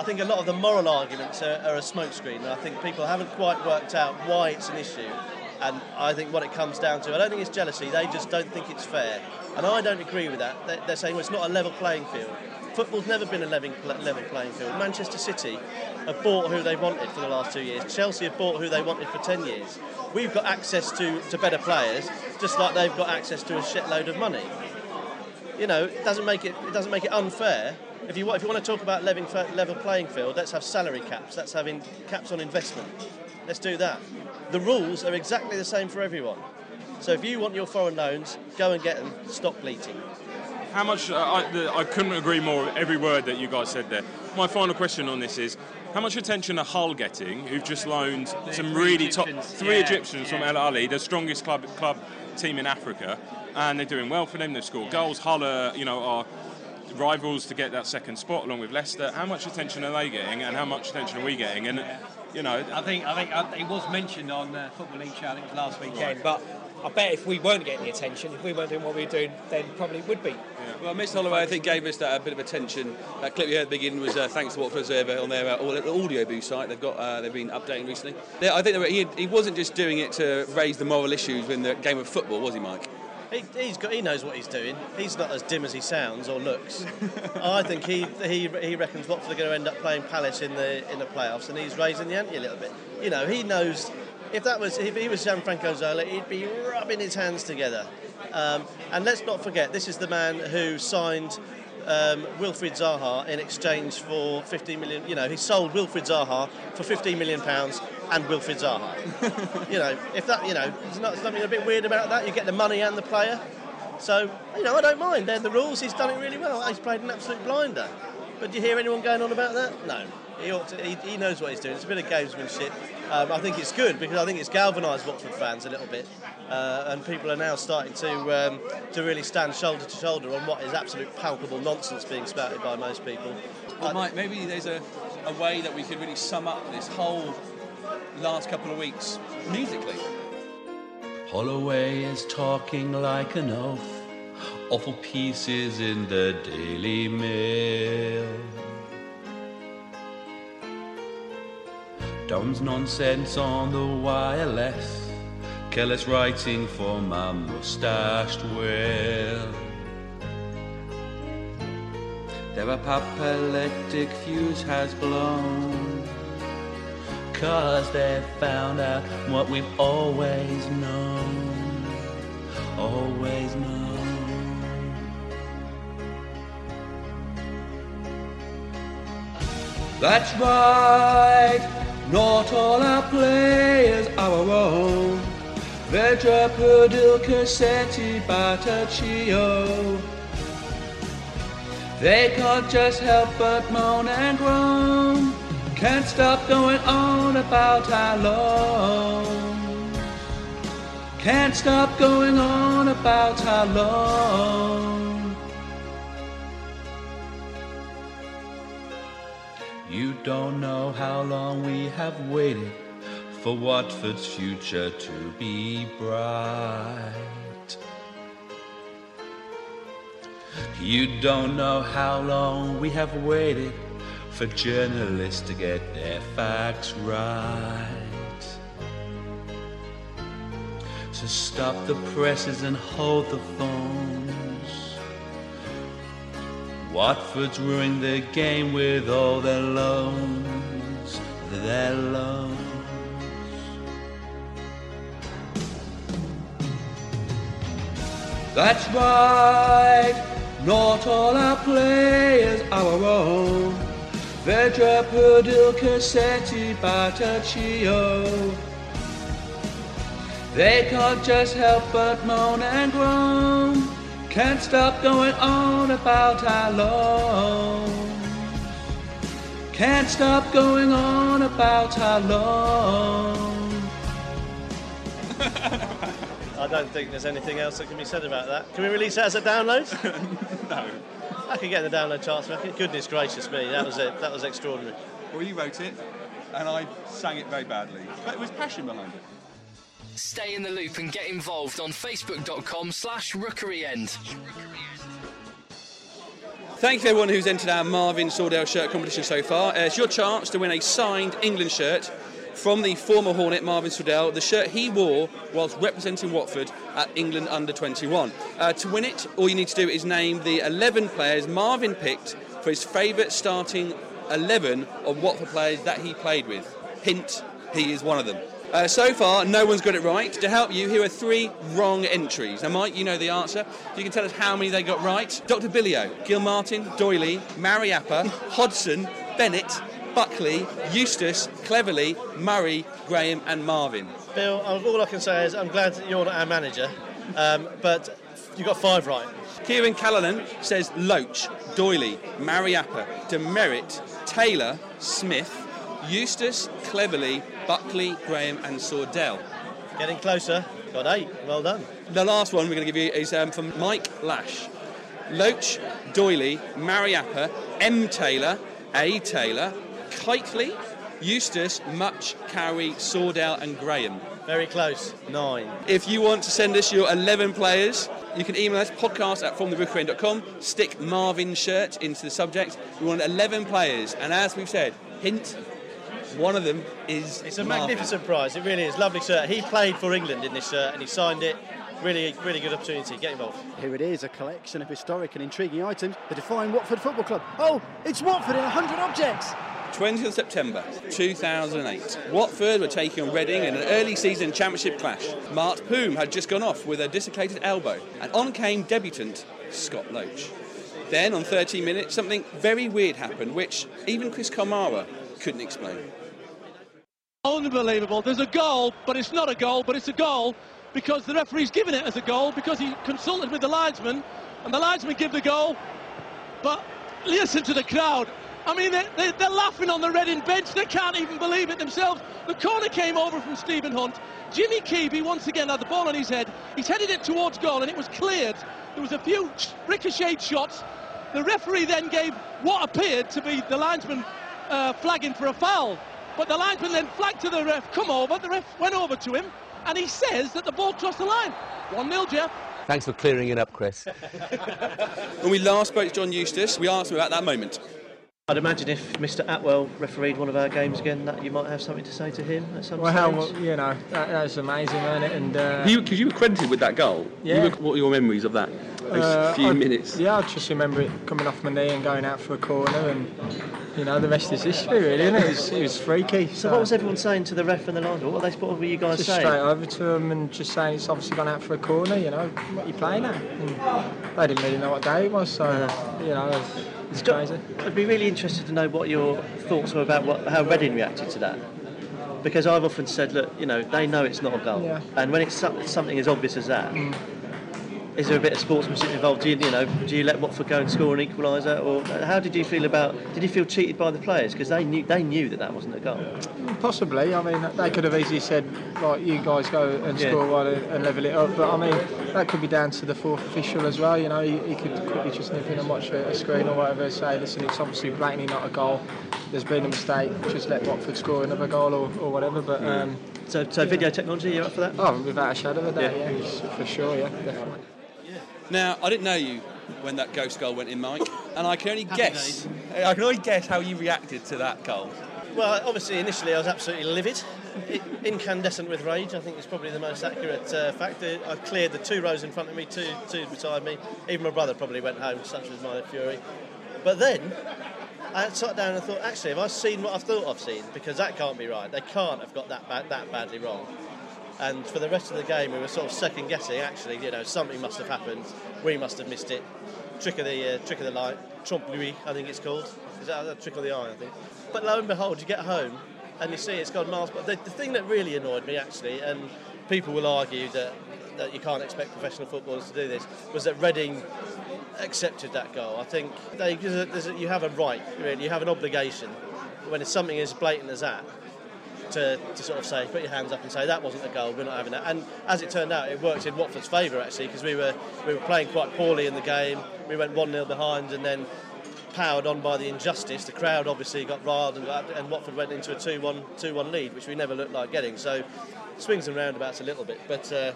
I think a lot of the moral arguments are, are a smokescreen, I think people haven't quite worked out why it's an issue. And I think what it comes down to, I don't think it's jealousy. They just don't think it's fair, and I don't agree with that. They're, they're saying well, it's not a level playing field. Football's never been a level, level playing field. Manchester City have bought who they wanted for the last two years. Chelsea have bought who they wanted for ten years. We've got access to, to better players, just like they've got access to a shitload of money. You know, it doesn't make it it doesn't make it unfair. If you want, if you want to talk about level, level playing field, let's have salary caps. Let's have in, caps on investment. Let's do that. The rules are exactly the same for everyone. So if you want your foreign loans, go and get them. Stop bleating. How much? Uh, I, the, I couldn't agree more with every word that you guys said there. My final question on this is: How much attention are Hull getting, who've just loaned some three really top three yeah, Egyptians from. Al Ahly, the strongest club club team in Africa, and they're doing well for them. They've scored goals. Hull, are, you know, are rivals to get that second spot along with Leicester. How much attention are they getting, and how much attention are we getting? And you know, I think I think uh, it was mentioned on uh, Football League Show. I think it was last weekend. But I bet if we weren't getting the attention, if we weren't doing what we were doing, then probably it would be. Well, Mr. Holloway, I think, gave us that a bit of attention. That clip you heard at the beginning was uh, thanks to Watford Observer on their uh, audio booth site. They've got uh, they've been updating recently. They, I think were, he, he wasn't just doing it to raise the moral issues in the game of football, was he, Mike? He, he's got, he knows what he's doing. He's not as dim as he sounds or looks. I think he, he he reckons Watford are going to end up playing Palace in the in the playoffs, and he's raising the ante a little bit. You know, he knows if that was if he was Gianfranco Zola, he'd be rubbing his hands together. Um, and let's not forget, this is the man who signed um, Wilfried Zaha in exchange for 15 million. You know, he sold Wilfried Zaha for 15 million pounds and Wilfried Zaha. you know, if that, you know, there's not something a bit weird about that. You get the money and the player. So, you know, I don't mind. They're the rules. He's done it really well. He's played an absolute blinder. But do you hear anyone going on about that? No. He, ought to, he, he knows what he's doing. It's a bit of gamesmanship. Um, I think it's good because I think it's galvanised Watford fans a little bit, uh, and people are now starting to um, to really stand shoulder to shoulder on what is absolute palpable nonsense being spouted by most people. Well, Mike, maybe there's a, a way that we could really sum up this whole last couple of weeks musically. Holloway is talking like an oaf. Awful pieces in the Daily Mail. Dom's nonsense on the wireless. Careless writing for my mustached whale. Their apoplectic fuse has blown. Cause they found out what we've always known. Always known. That's right. Not all our players are our own. Vydra, Pudil, Cassetti, Battocchio. They can't just help but moan and groan. Can't stop going on about our loans. Can't stop going on about our loans. You don't know how long we have waited for Watford's future to be bright. You don't know how long we have waited for journalists to get their facts right. So stop the presses and hold the phones. Watford's ruining the game with all their loans, their loans. That's right, not all our players are our own. Vydra, Pudil, Cassetti, Battocchio. They can't just help but moan and groan. Can't stop going on about our loans. Can't stop going on about our loans. I don't think there's anything else that can be said about that. Can we release that as a download? no. I could get the download charts back. Goodness gracious me, that was it. That was extraordinary. Well, you wrote it, and I sang it very badly. But it was passion behind it. Stay in the loop and get involved on facebook.com slash rookeryend. Thank you everyone who's entered our Marvin Sordell shirt competition so far. Uh, it's your chance to win a signed England shirt from the former Hornet Marvin Sordell, the shirt he wore whilst representing Watford at England under 21. Uh, to win it, all you need to do is name the 11 players Marvin picked for his favourite starting 11 of Watford players that he played with. Hint, he is one of them. Uh, so far, no one's got it right. To help you, here are three wrong entries. Now, Mike, you know the answer. You can tell us how many they got right. Dr. Billio, Gilmartin, Doyley, Mariappa, Hodson, Bennett, Buckley, Eustace, Cleverley, Murray, Graham, and Marvin. Bill, all I can say is I'm glad that you're not our manager, um, but you got five right. Kieran Callanan says Loach, Doyley, Mariappa, DeMerit, Taylor, Smith, Eustace, Cleverly, Buckley, Graham, and Sordell. Getting closer. Got eight. Well done. The last one we're going to give you is um, from Mike Lash. Loach, Doyley, Mariappa, M. Taylor, A. Taylor, Kightly, Eustace, Mutch, Cowie, Sordell, and Graham. Very close. Nine. If you want to send us your 11 players you can email us podcast at fromtherookeryend.com. Stick Marvin shirt into the subject. We want 11 players, and as we've said, hint, one of them is. It's a Marvin. magnificent prize. It really is. Lovely shirt. He played for England in this shirt and he signed it. Really, really good opportunity. Get involved. Here it is, a collection of historic and intriguing items that define Watford Football Club. Oh, it's Watford in 100 objects. 20th of September 2008. Watford were taking on Reading in an early season championship clash. Mart Poom had just gone off with a dislocated elbow, and on came debutant Scott Loach. Then, on 13 minutes, something very weird happened, which even Chris Kamara couldn't explain. Unbelievable. There's a goal, but it's not a goal, but it's a goal because the referee's given it as a goal because he consulted with the linesman and the linesman give the goal. But listen to the crowd. I mean, they, they, they're laughing on the Reading bench. They can't even believe it themselves. The corner came over from Stephen Hunt. Jimmy Kebe once again had the ball on his head. He's headed it towards goal and it was cleared. There was a few ricocheted shots. The referee then gave what appeared to be the linesman uh, flagging for a foul. But the linesman then flagged to the ref, come over. The ref went over to him and he says that the ball crossed the line. 1 0, Jeff. Thanks for clearing it up, Chris. When we last spoke to John Eustace, we asked him about that moment. I'd imagine if Mr. Atwell refereed one of our games again, that you might have something to say to him at some Well, stage. how, you know, that, was amazing, isn't it? And uh, Because you, were credited with that goal. Yeah. You were, what are your memories of that? Those uh, few I- minutes. Yeah, I just remember it coming off my knee and going out for a corner, and you know, the rest is history, really. Isn't it? It, was, it was freaky. So what was everyone saying to the ref and the linesman? What were they? What were you guys just saying? straight over to them and just saying it's obviously gone out for a corner. You know, what are you playing at? And they didn't really know what day it was, so you know, crazy. I'd be really interested to know what your thoughts were about what, how Reading reacted to that. Because I've often said, look, you know, they know it's not a goal, Yeah. and when it's something as obvious as that, mm. Is there a bit of sportsmanship involved? Do you, you know, do you let Watford go and score an equaliser, or how did you feel about? Did you feel cheated by the players because they knew they knew that that wasn't a goal? Possibly. I mean, they could have easily said, like, you guys go and Yeah. score one and, level it up. But I mean, that could be down to the fourth official as well. You know, he, he could quickly just nip in and watch a, a screen or whatever, say, listen, it's obviously blatantly not a goal. There's been a mistake. Just let Watford score another goal or, or whatever. But um, so, so video technology, you up for that? Oh, without a shadow of a doubt, Yeah. yeah, for sure, yeah, definitely. Now, I didn't know you when that ghost goal went in, Mike, and I can only Happy guess. I can only guess how you reacted to that goal. Well, obviously, initially I was absolutely livid, incandescent with rage. I think is probably the most accurate uh, fact. Uh, I cleared the two rows in front of me, two, two beside me. Even my brother probably went home, such was my fury. But then I sat down and thought, actually, have I seen what I thought I've seen? Because that can't be right. They can't have got that bad, that badly wrong. And for the rest of the game, we were sort of second guessing. Actually, you know, something must have happened. We must have missed it. Trick of the uh, trick of the light, trompe l'oeil, I think it's called. Is that a trick of the eye? I think. But lo and behold, you get home and you see it's gone miles. But the, the thing that really annoyed me, actually, and people will argue that that you can't expect professional footballers to do this, was that Reading accepted that goal. I think they, there's a, there's a, you have a right, really, you have an obligation when it's something as blatant as that to, to sort of say, put your hands up and say that wasn't a goal, we're not having that. And as it turned out, it worked in Watford's favour actually because we were we were playing quite poorly in the game. We went one 0 behind and then powered on by the injustice. The crowd obviously got riled and, got, and Watford went into a 2-1 2-1 lead, which we never looked like getting. So swings and roundabouts a little bit, but. Uh,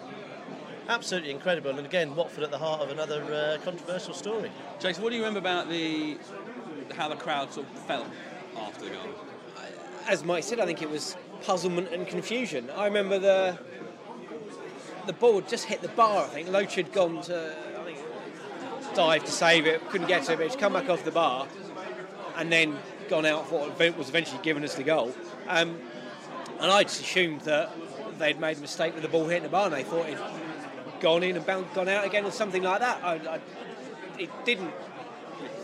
Absolutely incredible, and again, Watford at the heart of another uh, controversial story. Jason, what do you remember about the how the crowd sort of felt after the goal? as Mike said, I think it was puzzlement and confusion. I remember the the ball just hit the bar. I think Loach had gone to dive to save it, couldn't get to it, but it's come back off the bar, and then gone out for what was eventually given us the goal. Um, and I just assumed that they'd made a mistake with the ball hitting the bar, and they thought it'd gone in and gone out again or something like that. I, I, it didn't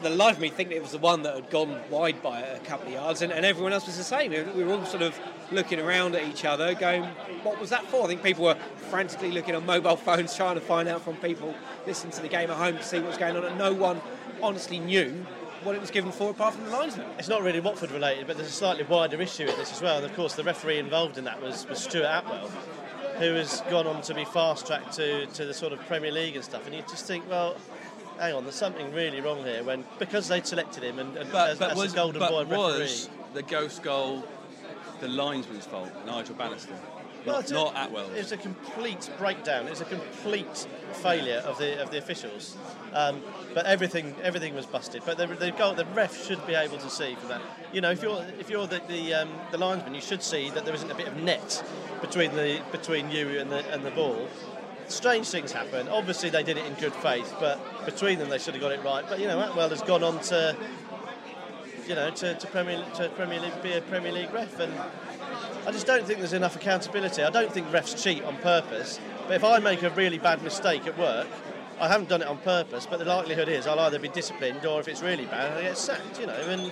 the life of me thinking it was the one that had gone wide by a couple of yards, and, and everyone else was the same. We were all sort of looking around at each other, going, "What was that for?" I think people were frantically looking on mobile phones, trying to find out from people listening to the game at home to see what was going on, and no one honestly knew what it was given for, apart from the linesman. It's not really Watford related, but there's a slightly wider issue with this as well. And of course, the referee involved in that was, was Stuart Atwell, who has gone on to be fast tracked to, to the sort of Premier League and stuff. And you just think, well, hang on, there's something really wrong here when because they'd selected him and, and But, as, but as was, a golden but boy was referee. the ghost goal the linesman's fault, Nigel Bannister? Well, not, it's a- not Atwell. It was a complete breakdown. It was a complete failure of the of the officials. Um, but everything everything was busted. But the, the goal, the ref should be able to see from that. You know, if you're if you're the the, um, the linesman, you should see that there isn't a bit of net between the between you and the and the ball. Strange things happen. Obviously, they did it in good faith, but between them, they should have got it right. But you know, Atwell has gone on to you know to, to Premier to Premier League be a Premier League ref and. I just don't think there's enough accountability. I don't think refs cheat on purpose. But if I make a really bad mistake at work, I haven't done it on purpose, but the likelihood is I'll either be disciplined or if it's really bad, I get sacked, you know. And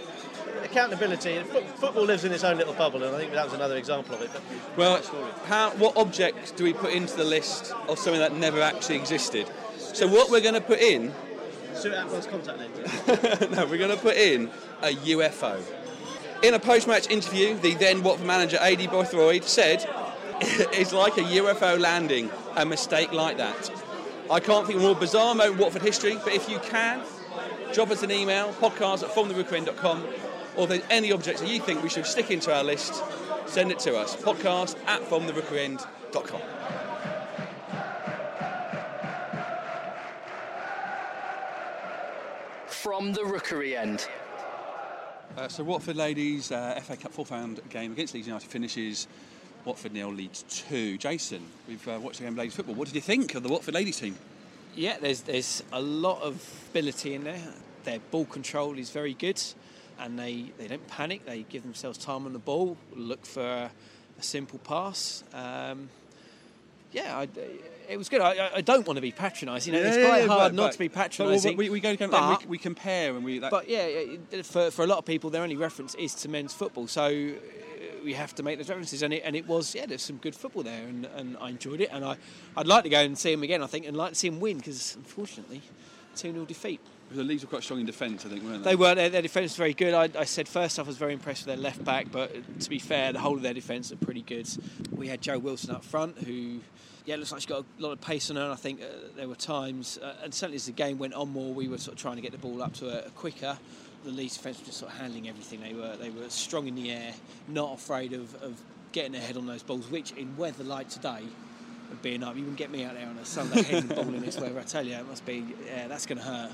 accountability, football lives in its own little bubble, and I think that was another example of it. Well, how, what object do we put into the list of something that never actually existed? So what we're going to put in, Stuart Atwell's contact lens. no, we're going to put in a UFO. In a post-match interview, the then Watford manager Aidy Boothroyd said, "It's like a UFO landing, a mistake like that." I can't think of a more bizarre moment in Watford history, but if you can, drop us an email, podcast at fromtherookeryend.com, or if there's any objects that you think we should stick into our list, send it to us, podcast at fromtherookeryend.com. From the Rookery End. Uh, so Watford ladies uh, FA Cup fourth round game against Leeds United finishes Watford nil Leeds two. Jason, we've uh, watched the game of ladies football. What did you think of the Watford ladies team? Yeah, there's there's a lot of ability in there. Their ball control is very good, and they, they don't panic. They give themselves time on the ball, look for a, a simple pass. Um, yeah, I, it was good. I, I- don't want to be patronising. You know, Yeah, it's quite yeah, hard but- not but- to be patronising. we, we go and but- we, we compare and we. That, but yeah, yeah, for, for a lot of people, their only reference is to men's football. So uh, we have to make those references. And it, and it was, yeah, there's some good football there, and, and I enjoyed it. And I, I'd like to go and see him again, I think, and like to see him win because, unfortunately, 2 0 defeat. The Leeds were quite strong in defence, I think, weren't They They were, their, their defence was very good. I, I said first off, I was very impressed with their left back, but to be fair, the whole of their defence are pretty good. We had Joe Wilson up front, who, yeah, looks like she's got a lot of pace on her, and I think uh, there were times, uh, and certainly as the game went on more, we were sort of trying to get the ball up to a, a quicker. The Leeds defence were just sort of handling everything. They were they were strong in the air, not afraid of, of getting ahead on those balls, which in weather like today, being up, you wouldn't get me out there on a Sunday heading the ball in this weather. I tell you, it must be, yeah, that's going to hurt.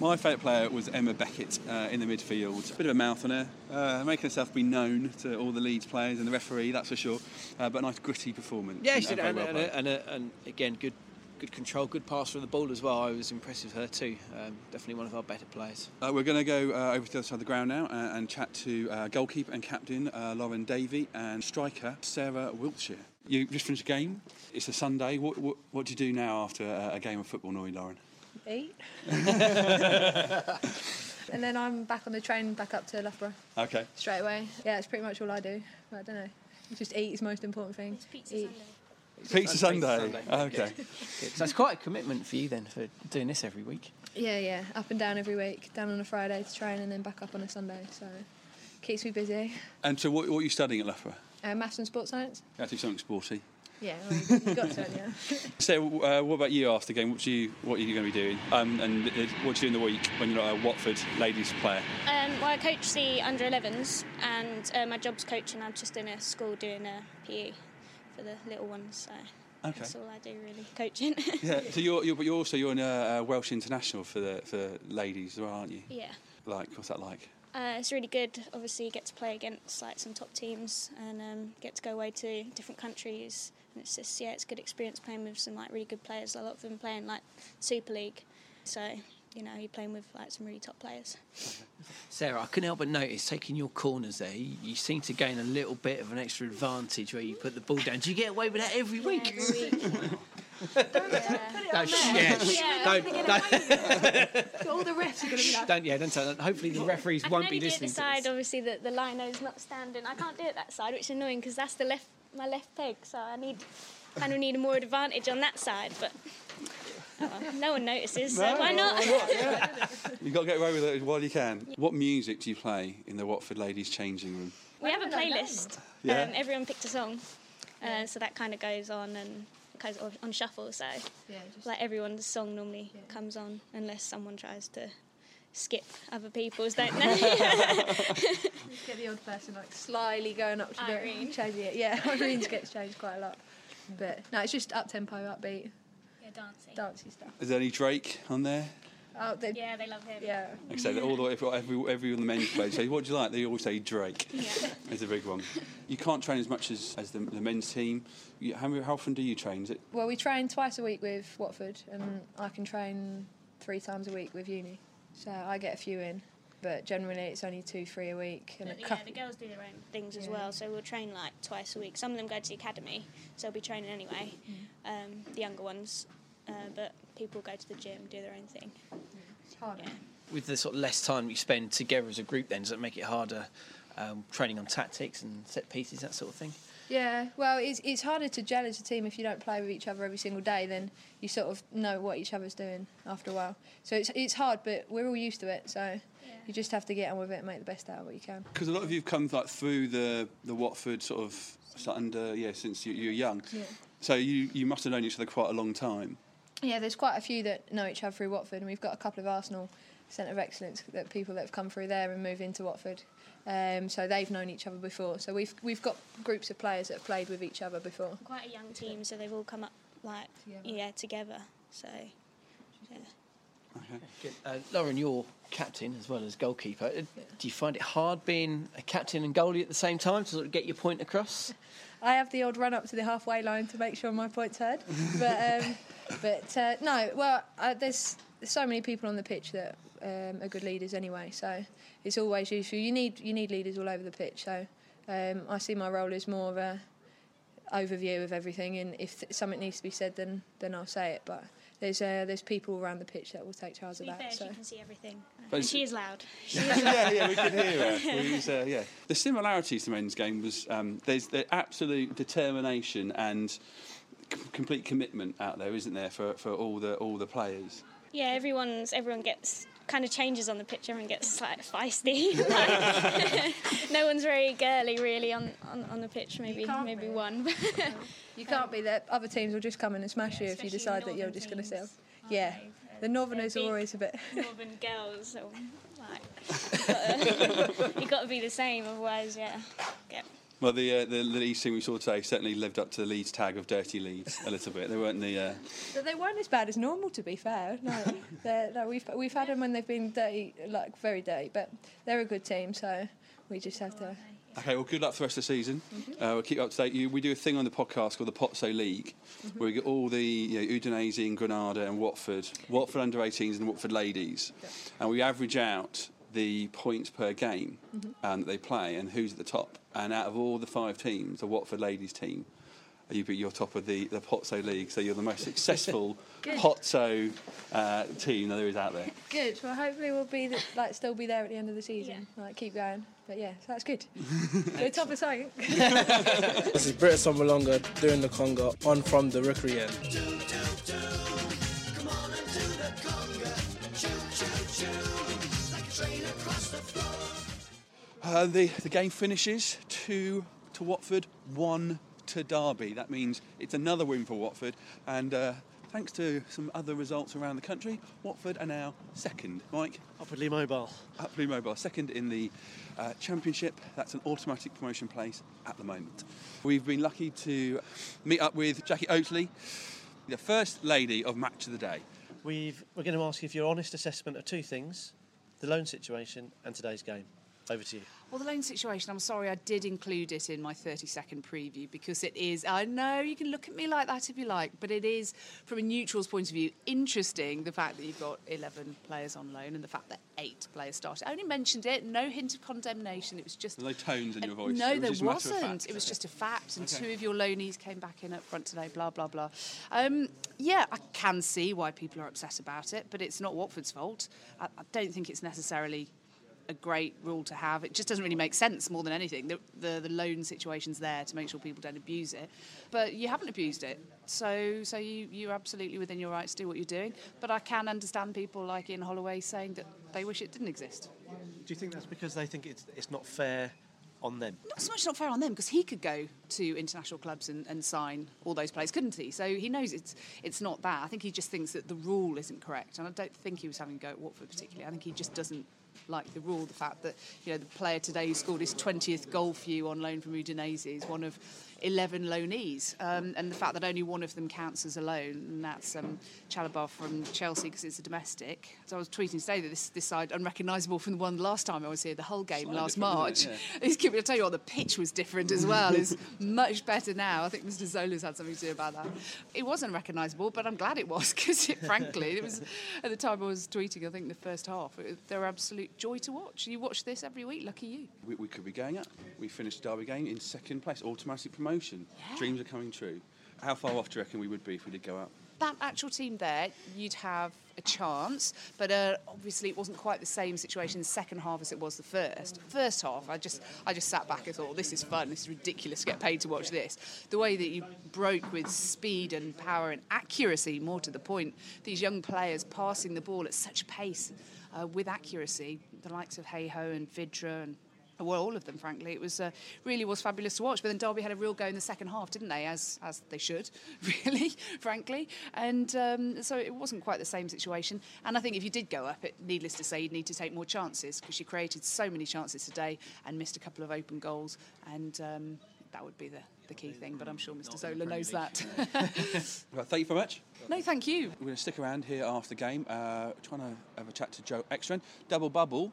My favourite player was Emma Beckett uh, in the midfield. Bit of a mouth on her, uh, making herself be known to all the Leeds players and the referee, that's for sure. Uh, but a nice gritty performance. Yeah, she and, did, and, well and, and, and, again, good, good control, good pass from the ball as well. I was impressed with her too. Um, definitely one of our better players. Uh, we're going to go uh, over to the other side of the ground now uh, and chat to uh, goalkeeper and captain uh, Lauren Davey and striker Sarah Wiltshire. You just finished a game. It's a Sunday. What, what, what do you do now after a, a game of football, Lauren? Eat. and then I'm back on the train back up to Loughborough Okay. straight away. Yeah, that's pretty much all I do. But I don't know. Just eat is the most important thing. Eat. Pizza Sunday. Okay. Good. So it's quite a commitment for you then for doing this every week. Yeah, yeah. Up and down every week. Down on a Friday to train and then back up on a Sunday. So keeps me busy. And so, what, what are you studying at Loughborough? Uh, maths and sports science. You have to do something sporty. Yeah, well, you've got to, yeah. So, uh, what about you after the game? What, do you, what are you going to be doing? Um, and uh, what do you do in the week when you're not a Watford ladies player? Um, well, I coach the under 11s, and uh, my job's coaching. I'm just in a school doing a PE for the little ones, so Okay. that's all I do really, coaching. Yeah. So you're, you're but you're also you're in a, uh Welsh international for the for ladies, as well, aren't you? yeah. Like, what's that like? Uh, it's really good. Obviously, you get to play against like some top teams and um, get to go away to different countries. And it's just yeah, it's a good experience playing with some like really good players. A lot of them playing like Super League, so you know you're playing with like some really top players. Sarah, I couldn't help but notice taking your corners there, you, you seem to gain a little bit of an extra advantage where you put the ball down. Do you get away with that every week? No, sh- yeah, sh- don't, don't, All the refs are going to be like. don't, yeah, don't tell them. Hopefully the referees I won't can be only do it the side, this. obviously, that the lino's not standing. I can't do it that side, which is annoying because that's the left, my left peg. So I need, kind of need a more advantage on that side. But oh no one notices, so why not? You've got to get away with it while you can. What music do you play in the Watford ladies' changing room? we have a playlist. Yeah. Um, everyone picked a song, uh, so that kind of goes on and goes on- on shuffle. So Yeah, just- like everyone's song normally comes on unless someone tries to skip other people's, don't they? Just get the odd person like slyly going up to the Irene. changing it. Yeah, Irene's gets changed quite a lot. But no, it's just up tempo, upbeat, yeah, dancing. danccy stuff. Is there any Drake on there? Oh, they, Yeah, they love him. Yeah. Like I say, all the way, every, every, every on the men's page say, what do you like? They always say Drake. Yeah. It's a big one. You can't train as much as, as the, the men's team. You, how, how often do you train? Is it Well, we train twice a week with Watford, and I can train three times a week with uni. So I get a few in, but generally it's only two, three a week, and a But, yeah, the girls do their own things as well, so we'll train like twice a week. Some of them go to the academy, so they'll be training anyway, Mm. um, the younger ones. Uh, but people go to the gym, do their own thing. It's hard. Yeah. With the sort of less time you spend together as a group, then does it make it harder um, training on tactics and set pieces, that sort of thing? Yeah, well, it's, it's harder to gel as a team if you don't play with each other every single day. Then you sort of know what each other's doing after a while. So it's it's hard, but we're all used to it. So you just have to get on with it and make the best out of what you can. Because a lot of you have come like through the the Watford sort of sort of under uh, yeah since you, you're young. Yeah. So you you must have known each other quite a long time. Yeah, there's quite a few that know each other through Watford, and we've got a couple of Arsenal centre of excellence that people that have come through there and moved into Watford. Um, so they've known each other before. So we've we've got groups of players that have played with each other before. Quite a young team, so they've all come up like yeah together. So yeah. Good. Uh, Lauren, you're captain as well as goalkeeper. Uh, Do you find it hard being a captain and goalie at the same time to sort of get your point across? I have the odd run up to the halfway line to make sure my point's heard. But um, but uh, no, well, uh, there's, there's so many people on the pitch that um, are good leaders anyway. So it's always useful. You need you need leaders all over the pitch. So um, I see my role as more of a overview of everything, and if th- something needs to be said, then then I'll say it. But there's uh, there's people around the pitch that will take charge To of be that. fair, so. she can see everything, and she is loud. She yeah, is loud. yeah, we could hear her. Was, uh, yeah. The similarities to men's game was um, there's the absolute determination and c- complete commitment out there, isn't there, for, for all the all the players. Yeah, everyone's everyone gets kind of changes on the pitch. Everyone gets like feisty. Like, no one's very girly really on, on, on the pitch. Maybe maybe one. You can't be there. Other teams will just come in and smash you if you decide that you're just going to sit. up. Yeah, the Northerners are always a bit. Northern girls, so like you got to be the same, otherwise, yeah. yeah. Well, the, uh, the the Leeds team we saw today certainly lived up to the Leeds tag of dirty Leeds a little bit. They weren't the. Uh, But they weren't as bad as normal, to be fair. No, no we've we've had them when they've been dirty, like very dirty. But they're a good team, so we just have to. Okay, well, good luck for the rest of the season. Uh, we'll keep you up to date. You, we do a thing on the podcast called the Pozzo League, where we get all the you know, Udinese and Granada and Watford, Watford under 18s and Watford ladies, and we average out the points per game Mhm. um, that they play and who's at the top. And out of all the five teams, the Watford ladies team, you be you're top of the the Pozzo League, so you're the most successful Good. Pozzo uh, team that there is out there. Good. Well, hopefully we'll be the, like still be there at the end of the season. Like keep going. But yeah, so that's good. We're top of something. This is Britt Assombalonga doing the conga on from the Rookery end. Uh, the, the game finishes two to Watford, one to Derby. That means it's another win for Watford, and uh, thanks to some other results around the country, Watford are now second. Mike? Upwardly mobile. Upwardly mobile, second in the uh, Championship. That's an automatic promotion place at the moment. We've been lucky to meet up with Jackie Oatley, the first lady of Match of the Day. We've, we're going to ask you for your honest assessment of two things the loan situation and today's game. Over to you. Well, the loan situation, I'm sorry, I did include it in my 30 second preview because it is, I know you can look at me like that if you like, but it is, from a neutral's point of view, interesting the fact that you've got 11 players on loan and the fact that eight players started. I only mentioned it, no hint of condemnation, it was just. No tones in your voice. No, was there just a matter of wasn't. fact. It was just a fact, and Okay. two of your loanees came back in up front today. Blah blah blah. Um, yeah, I can see why people are upset about it, but it's not Watford's fault. I, I don't think it's necessarily a great rule to have. It just doesn't really make sense more than anything. The, the the loan situation's there to make sure people don't abuse it, but you haven't abused it. So so you you're absolutely within your rights to do what you're doing. But I can understand people like Ian Holloway saying that they wish it didn't exist. Do you think that's because they think it's, it's not fair on them? Not so much not fair on them because he could go to international clubs and, and sign all those players, couldn't he? So he knows it's it's not that. I think he just thinks that the rule isn't correct, and I don't think he was having a go at Watford particularly. I think he just doesn't like the rule. The fact that you know the player today who scored his 20th goal for you on loan from Udinese is one of 11 loanees, um, and the fact that only one of them counts as a loan, and that's um, Chalobah from Chelsea because it's a domestic. So I was tweeting today that this this side unrecognisable from the one last time I was here, the whole game Slightly last March. isn't it? It's I tell you what, the pitch was different as well. It's much better now. I think Mr. Zola's had something to do about that. It wasn't recognisable, but I'm glad it was because, it, frankly, it was at the time I was tweeting. I think the first half, it, they were absolute joy to watch. You watch this every week. Lucky you. We, we could be going up. We finished Derby game in second place, automatic promotion. Dreams are coming true. How far off do you reckon we would be if we did go up? that actual team there, you'd have a chance, but uh, obviously it wasn't quite the same situation The second half as it was the first. First half, I just I just sat back and thought, this is fun, this is ridiculous to get paid to watch this. The way that you broke with speed and power and accuracy, more to the point, these young players passing the ball at such pace uh, with accuracy, the likes of Hayho and Vydra and well, all of them, frankly. It was uh, really was fabulous to watch. But then Derby had a real go in the second half, didn't they? As as they should, really, frankly. And um, so it wasn't quite the same situation. And I think if you did go up, it needless to say, you'd need to take more chances because you created so many chances today and missed a couple of open goals. And um, that would be the, the key thing. But I'm sure Mr. Zola knows that. Right, thank you very much. no, thank you. We're going to stick around here after the game, uh, trying to have a chat to Joe Ekstrand. Double bubble.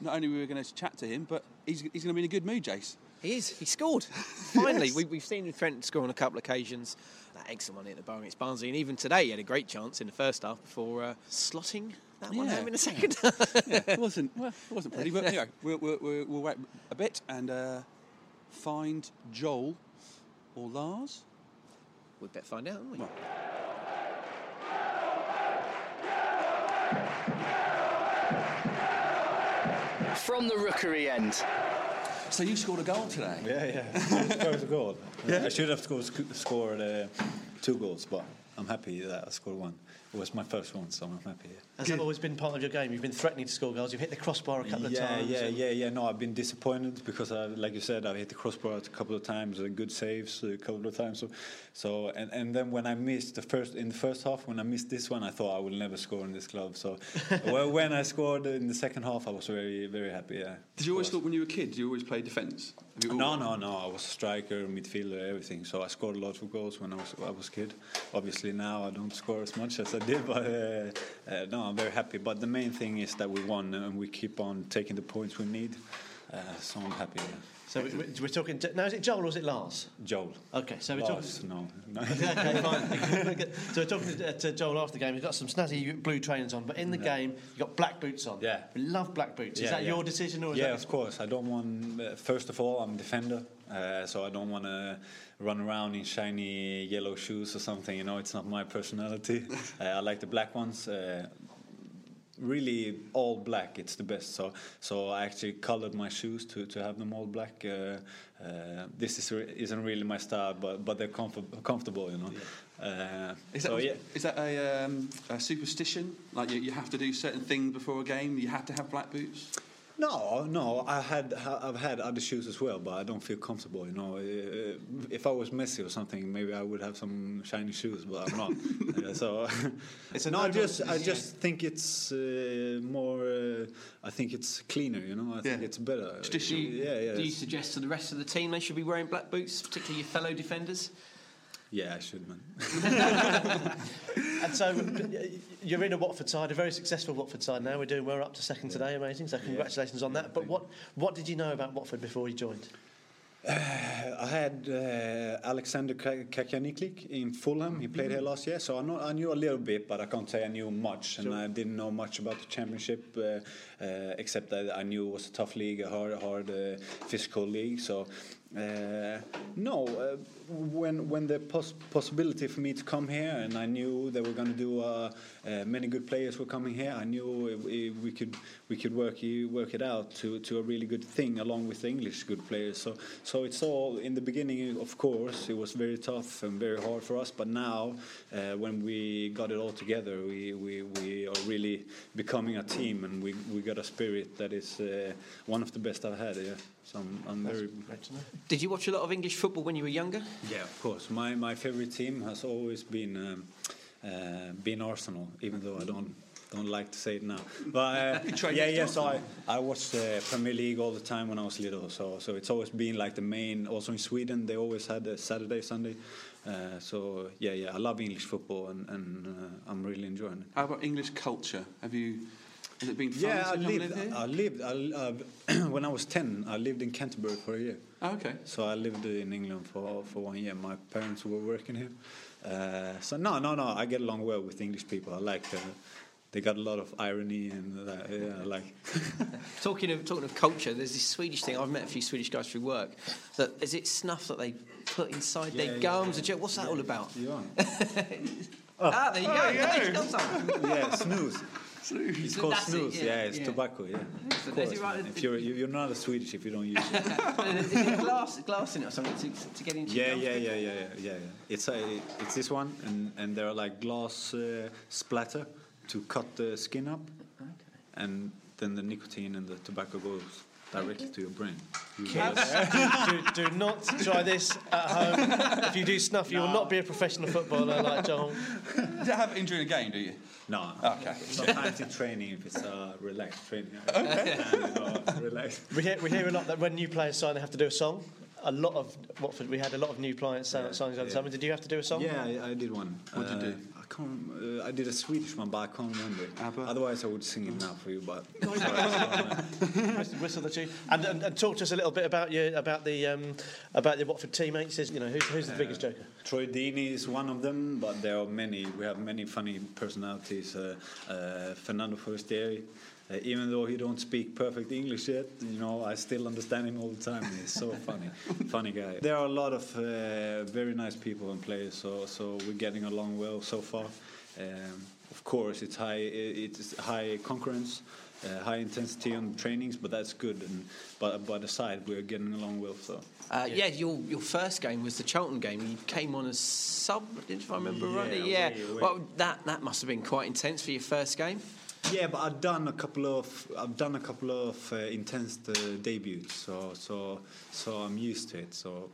Not only were we going to chat to him, but he's, he's going to be in a good mood, Jace. He is. He scored. Finally, we, we've seen Trent score on a couple of occasions. That excellent one at the bar against Barnsley, and even today he had a great chance in the first half before uh, slotting that one home in the second. yeah, it wasn't well, it wasn't pretty, but anyway, we'll, we'll, we'll, we'll wait a bit and uh, find Joel or Lars. We'd better find out, we? From the rookery end. So you scored a goal today? Yeah, yeah. First goal. I should have scored, scored uh, two goals, but I'm happy that I scored one. It was my first one, so I'm happy. Yeah. Has that always been part of your game? You've been threatening to score goals. You've hit the crossbar a couple of times. Yeah, and- yeah, yeah. No, I've been disappointed because, I, like you said, I've hit the crossbar a couple of times, uh, good saves a couple of times. So, so and, and then when I missed the first in the first half, when I missed this one, I thought I will never score in this club. So, well, when I scored in the second half, I was very, very happy. Yeah. Did you always thought when you were a kid, did you always play defence? No, no, no. I was a striker, midfielder, everything. So I scored a lot of goals when I was I was a kid. Obviously now I don't score as much as I did, but uh, uh, no, I'm very happy. But the main thing is that we won and we keep on taking the points we need. Uh, so I'm happy. Yeah. So we- we're talking. Now, is it Joel or is it Lars? Joel. Okay, so we're Lars, talking. no, no. okay, fine. so we're talking to, to Joel after the game. He's got some snazzy blue trainers on, but in the game you've got black boots on. Yeah. We love black boots. is that yeah. your decision or is yeah, that? of course. I don't want. Uh, first of all, I'm a defender, uh, so I don't want to run around in shiny yellow shoes or something. You know, it's not my personality. uh, I like the black ones. Uh, really, all black. It's the best. So, so I actually colored my shoes to, to have them all black. Uh, uh, this is re- isn't really my style, but but they're comfort- comfortable. You know. Uh, Is so that, yeah. is that a, um, a superstition? Like you, you have to do certain things before a game? You have to have black boots? No, no. I had I've had other shoes as well, but I don't feel comfortable. You know, if I was Messi or something, maybe I would have some shiny shoes, but I'm not. Uh, so It's a no. I just I yeah. just think it's uh, more. Uh, I think it's cleaner. You know, I think Yeah. it's better. You, yeah, yeah. do you suggest to the rest of the team they should be wearing black boots, particularly your fellow defenders? Yeah, I should, man. And so you're in a Watford side, a very successful Watford side now. We're doing we're up to second today, amazing. So congratulations on that. But what what did you know about Watford before you joined? I had uh, Alexander Kacaniklic in Fulham. He played here last year, so I, know, I knew a little bit, but I can't say I knew much. And I didn't know much about the championship, uh, uh, except that I knew it was a tough league, a hard, hard uh, physical league. So. Uh, no, when when the pos- possibility for me to come here, and I knew they were going to do uh, many good players were coming here. I knew uh, we we could we could work work it out to, to a really good thing along with the English good players. So so it's all in the beginning. Of course, it was very tough and very hard for us. But now, uh, when we got it all together, we, we, we are really becoming a team, and we we got a spirit that is uh, one of the best I've had. Yeah, so I'm, I'm That's very great to know. Did you watch a lot of English football when you were younger? Yeah, of course. My my favorite team has always been um, uh, been Arsenal, even though I don't don't like to say it now. But uh, yeah, next yeah. So I, I watched uh, Premier League all the time when I was little. So so it's always been like the main. Also in Sweden, they always had a Saturday, Sunday. Uh, so yeah, yeah. I love English football, and and uh, I'm really enjoying it. How about English culture? Have you? Has it been fun Yeah, to I come lived. live here? I lived. I, uh, when I was ten, I lived in Canterbury for a year. Oh, okay. So I lived in England for for one year. My parents were working here. Uh, so no, no, no. I get along well with English people. I like. Uh, they got a lot of irony and uh, yeah, like. Talking of talking of culture, there's this Swedish thing. I've met a few Swedish guys through work. That is it snuff that they put inside Yeah, their yeah, gums. yeah. or jo- What's that all about? You on? Ah, there you go. Nice, got some. yeah, snus. It's called That's it, yeah, yeah, it's yeah. tobacco. Yeah. So Of course, right- man. If you're you- you're not a Swedish if you don't use it glass, glass in it or something to, to get into Yeah, gums? yeah, yeah, yeah, yeah, yeah, yeah. It's a, it's this one, and and there are like glass uh, splatter to cut the skin up, and then the nicotine and the tobacco goes directly to your brain. Kids, do, do not try this at home. If you do snuff, you will not be a professional footballer like John. You don't have it during a game, do you? No. Okay. Sometimes in training, if it's uh, relaxed training. Okay. And, uh, relaxed. We hear, we hear a lot that when new players sign, they have to do a song. A lot of Watford, we had a lot of new players sign signing all the yeah. time. Did you have to do a song? Yeah, I, I did one. What did you do? I can't. Uh, I did a Swedish one, but I can't remember. it. Otherwise, I would sing it now for you. But whistle, whistle the tune. And, and, and talk to us a little bit about your about the um, about your Watford teammates. Is you know who's, who's the biggest joker? Troy Deeney is one of them, but there are many. We have many funny personalities. Uh, uh, Fernando Forestieri, uh, even though he don't speak perfect English yet, you know, I still understand him all the time. He's so funny, funny guy. There are a lot of uh, very nice people and players, so so we're getting along well so far. Um, of course, it's high. It's high concurrence. Uh, high intensity on trainings, but that's good. And but by the side, we're getting along well. So Uh, yeah. your your first game was the Charlton game. You came on as sub, if I remember Yeah, rightly. Yeah. way, way. Well, that that must have been quite intense for your first game. Yeah, but I've done a couple of I've done a couple of uh, intense uh, debuts, so so so I'm used to it. So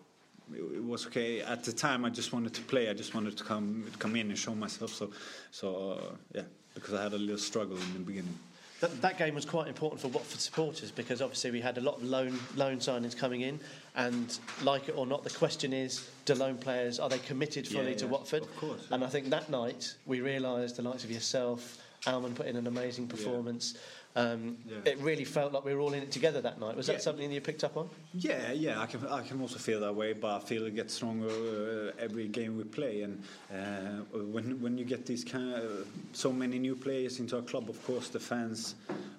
it, it was okay. At the time, I just wanted to play. I just wanted to come come in and show myself. So so uh, yeah, because I had a little struggle in the beginning. That, that game was quite important for Watford supporters because obviously we had a lot of loan loan signings coming in, and like it or not, the question is: Do loan players are they committed fully Yeah, to Watford? of course, And I think that night we realised the likes of yourself, Almen put in an amazing performance. Um, Yeah. It really felt like we were all in it together that night. Was that Yeah. something you picked up on? Yeah, yeah, I can I can also feel that way, but I feel it gets stronger uh, every game we play. And uh, when when you get these kind of, so many new players into a club, of course the fans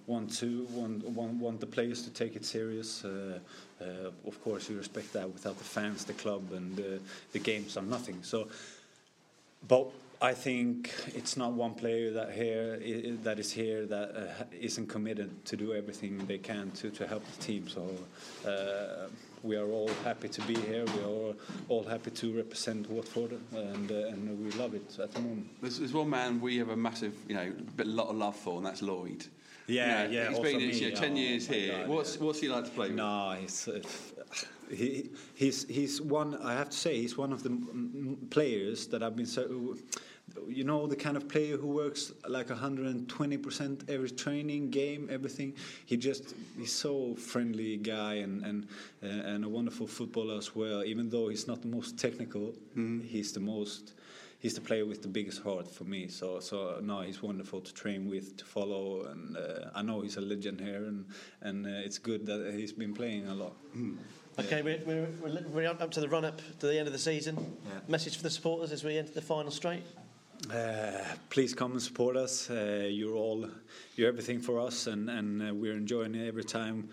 want to want want, want the players to take it serious. Uh, uh, of course, you respect that. Without the fans, the club and the the games are nothing. So, but I think it's not one player that here that is here that uh, isn't committed to do everything they can to, to help the team. So uh, we are all happy to be here. We are all, all happy to represent Watford, and uh, and we love it at the moment. There's, there's one man we have a massive, you know, bit lot of love for, and that's Lloyd. Yeah, You know, yeah. He's been me, you know, ten oh years here. God, what's yeah. what's he like to play with? No, he's uh, he, he's he's one. I have to say, he's one of the players that I've been so. You know the kind of player who works like 120 percent every training, game, everything. He just he's so friendly guy and and uh, and a wonderful footballer as well. Even though he's not the most technical, he's the most. He's the player with the biggest heart for me. So, so no, he's wonderful to train with, to follow, and uh, I know he's a legend here, and and uh, it's good that he's been playing a lot. Okay, we're, we're, we're, we're up to the run up to the end of the season. Message for the supporters as we enter the final straight. Uh, please come and support us. Uh, you're all, you're everything for us, and and uh, we're enjoying it every time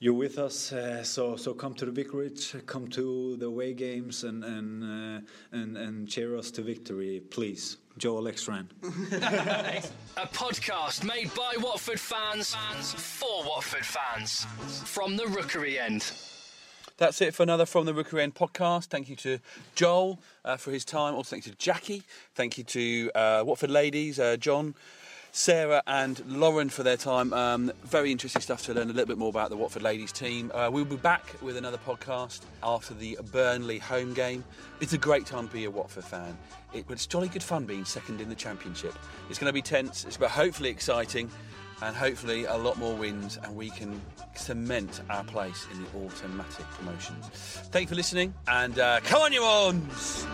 you're with us. Uh, so so come to the vicarage, come to the away games, and and uh, and and cheer us to victory, please. Joel Ekstrand. A podcast made by Watford fans for Watford fans from the Rookery End. That's it for another From the Rookery End podcast. Thank you to Joel uh, for his time. Also, thank you to Jackie. Thank you to uh, Watford ladies, uh, John, Sarah and Lauren for their time. Um, very interesting stuff to learn a little bit more about the Watford ladies team. Uh, we'll be back with another podcast after the Burnley home game. It's a great time to be a Watford fan. It, it's jolly good fun being second in the Championship. It's going to be tense, it's but hopefully exciting, and hopefully a lot more wins, and we can cement our place in the automatic promotions. Thank you for listening, and uh, come on, you ons!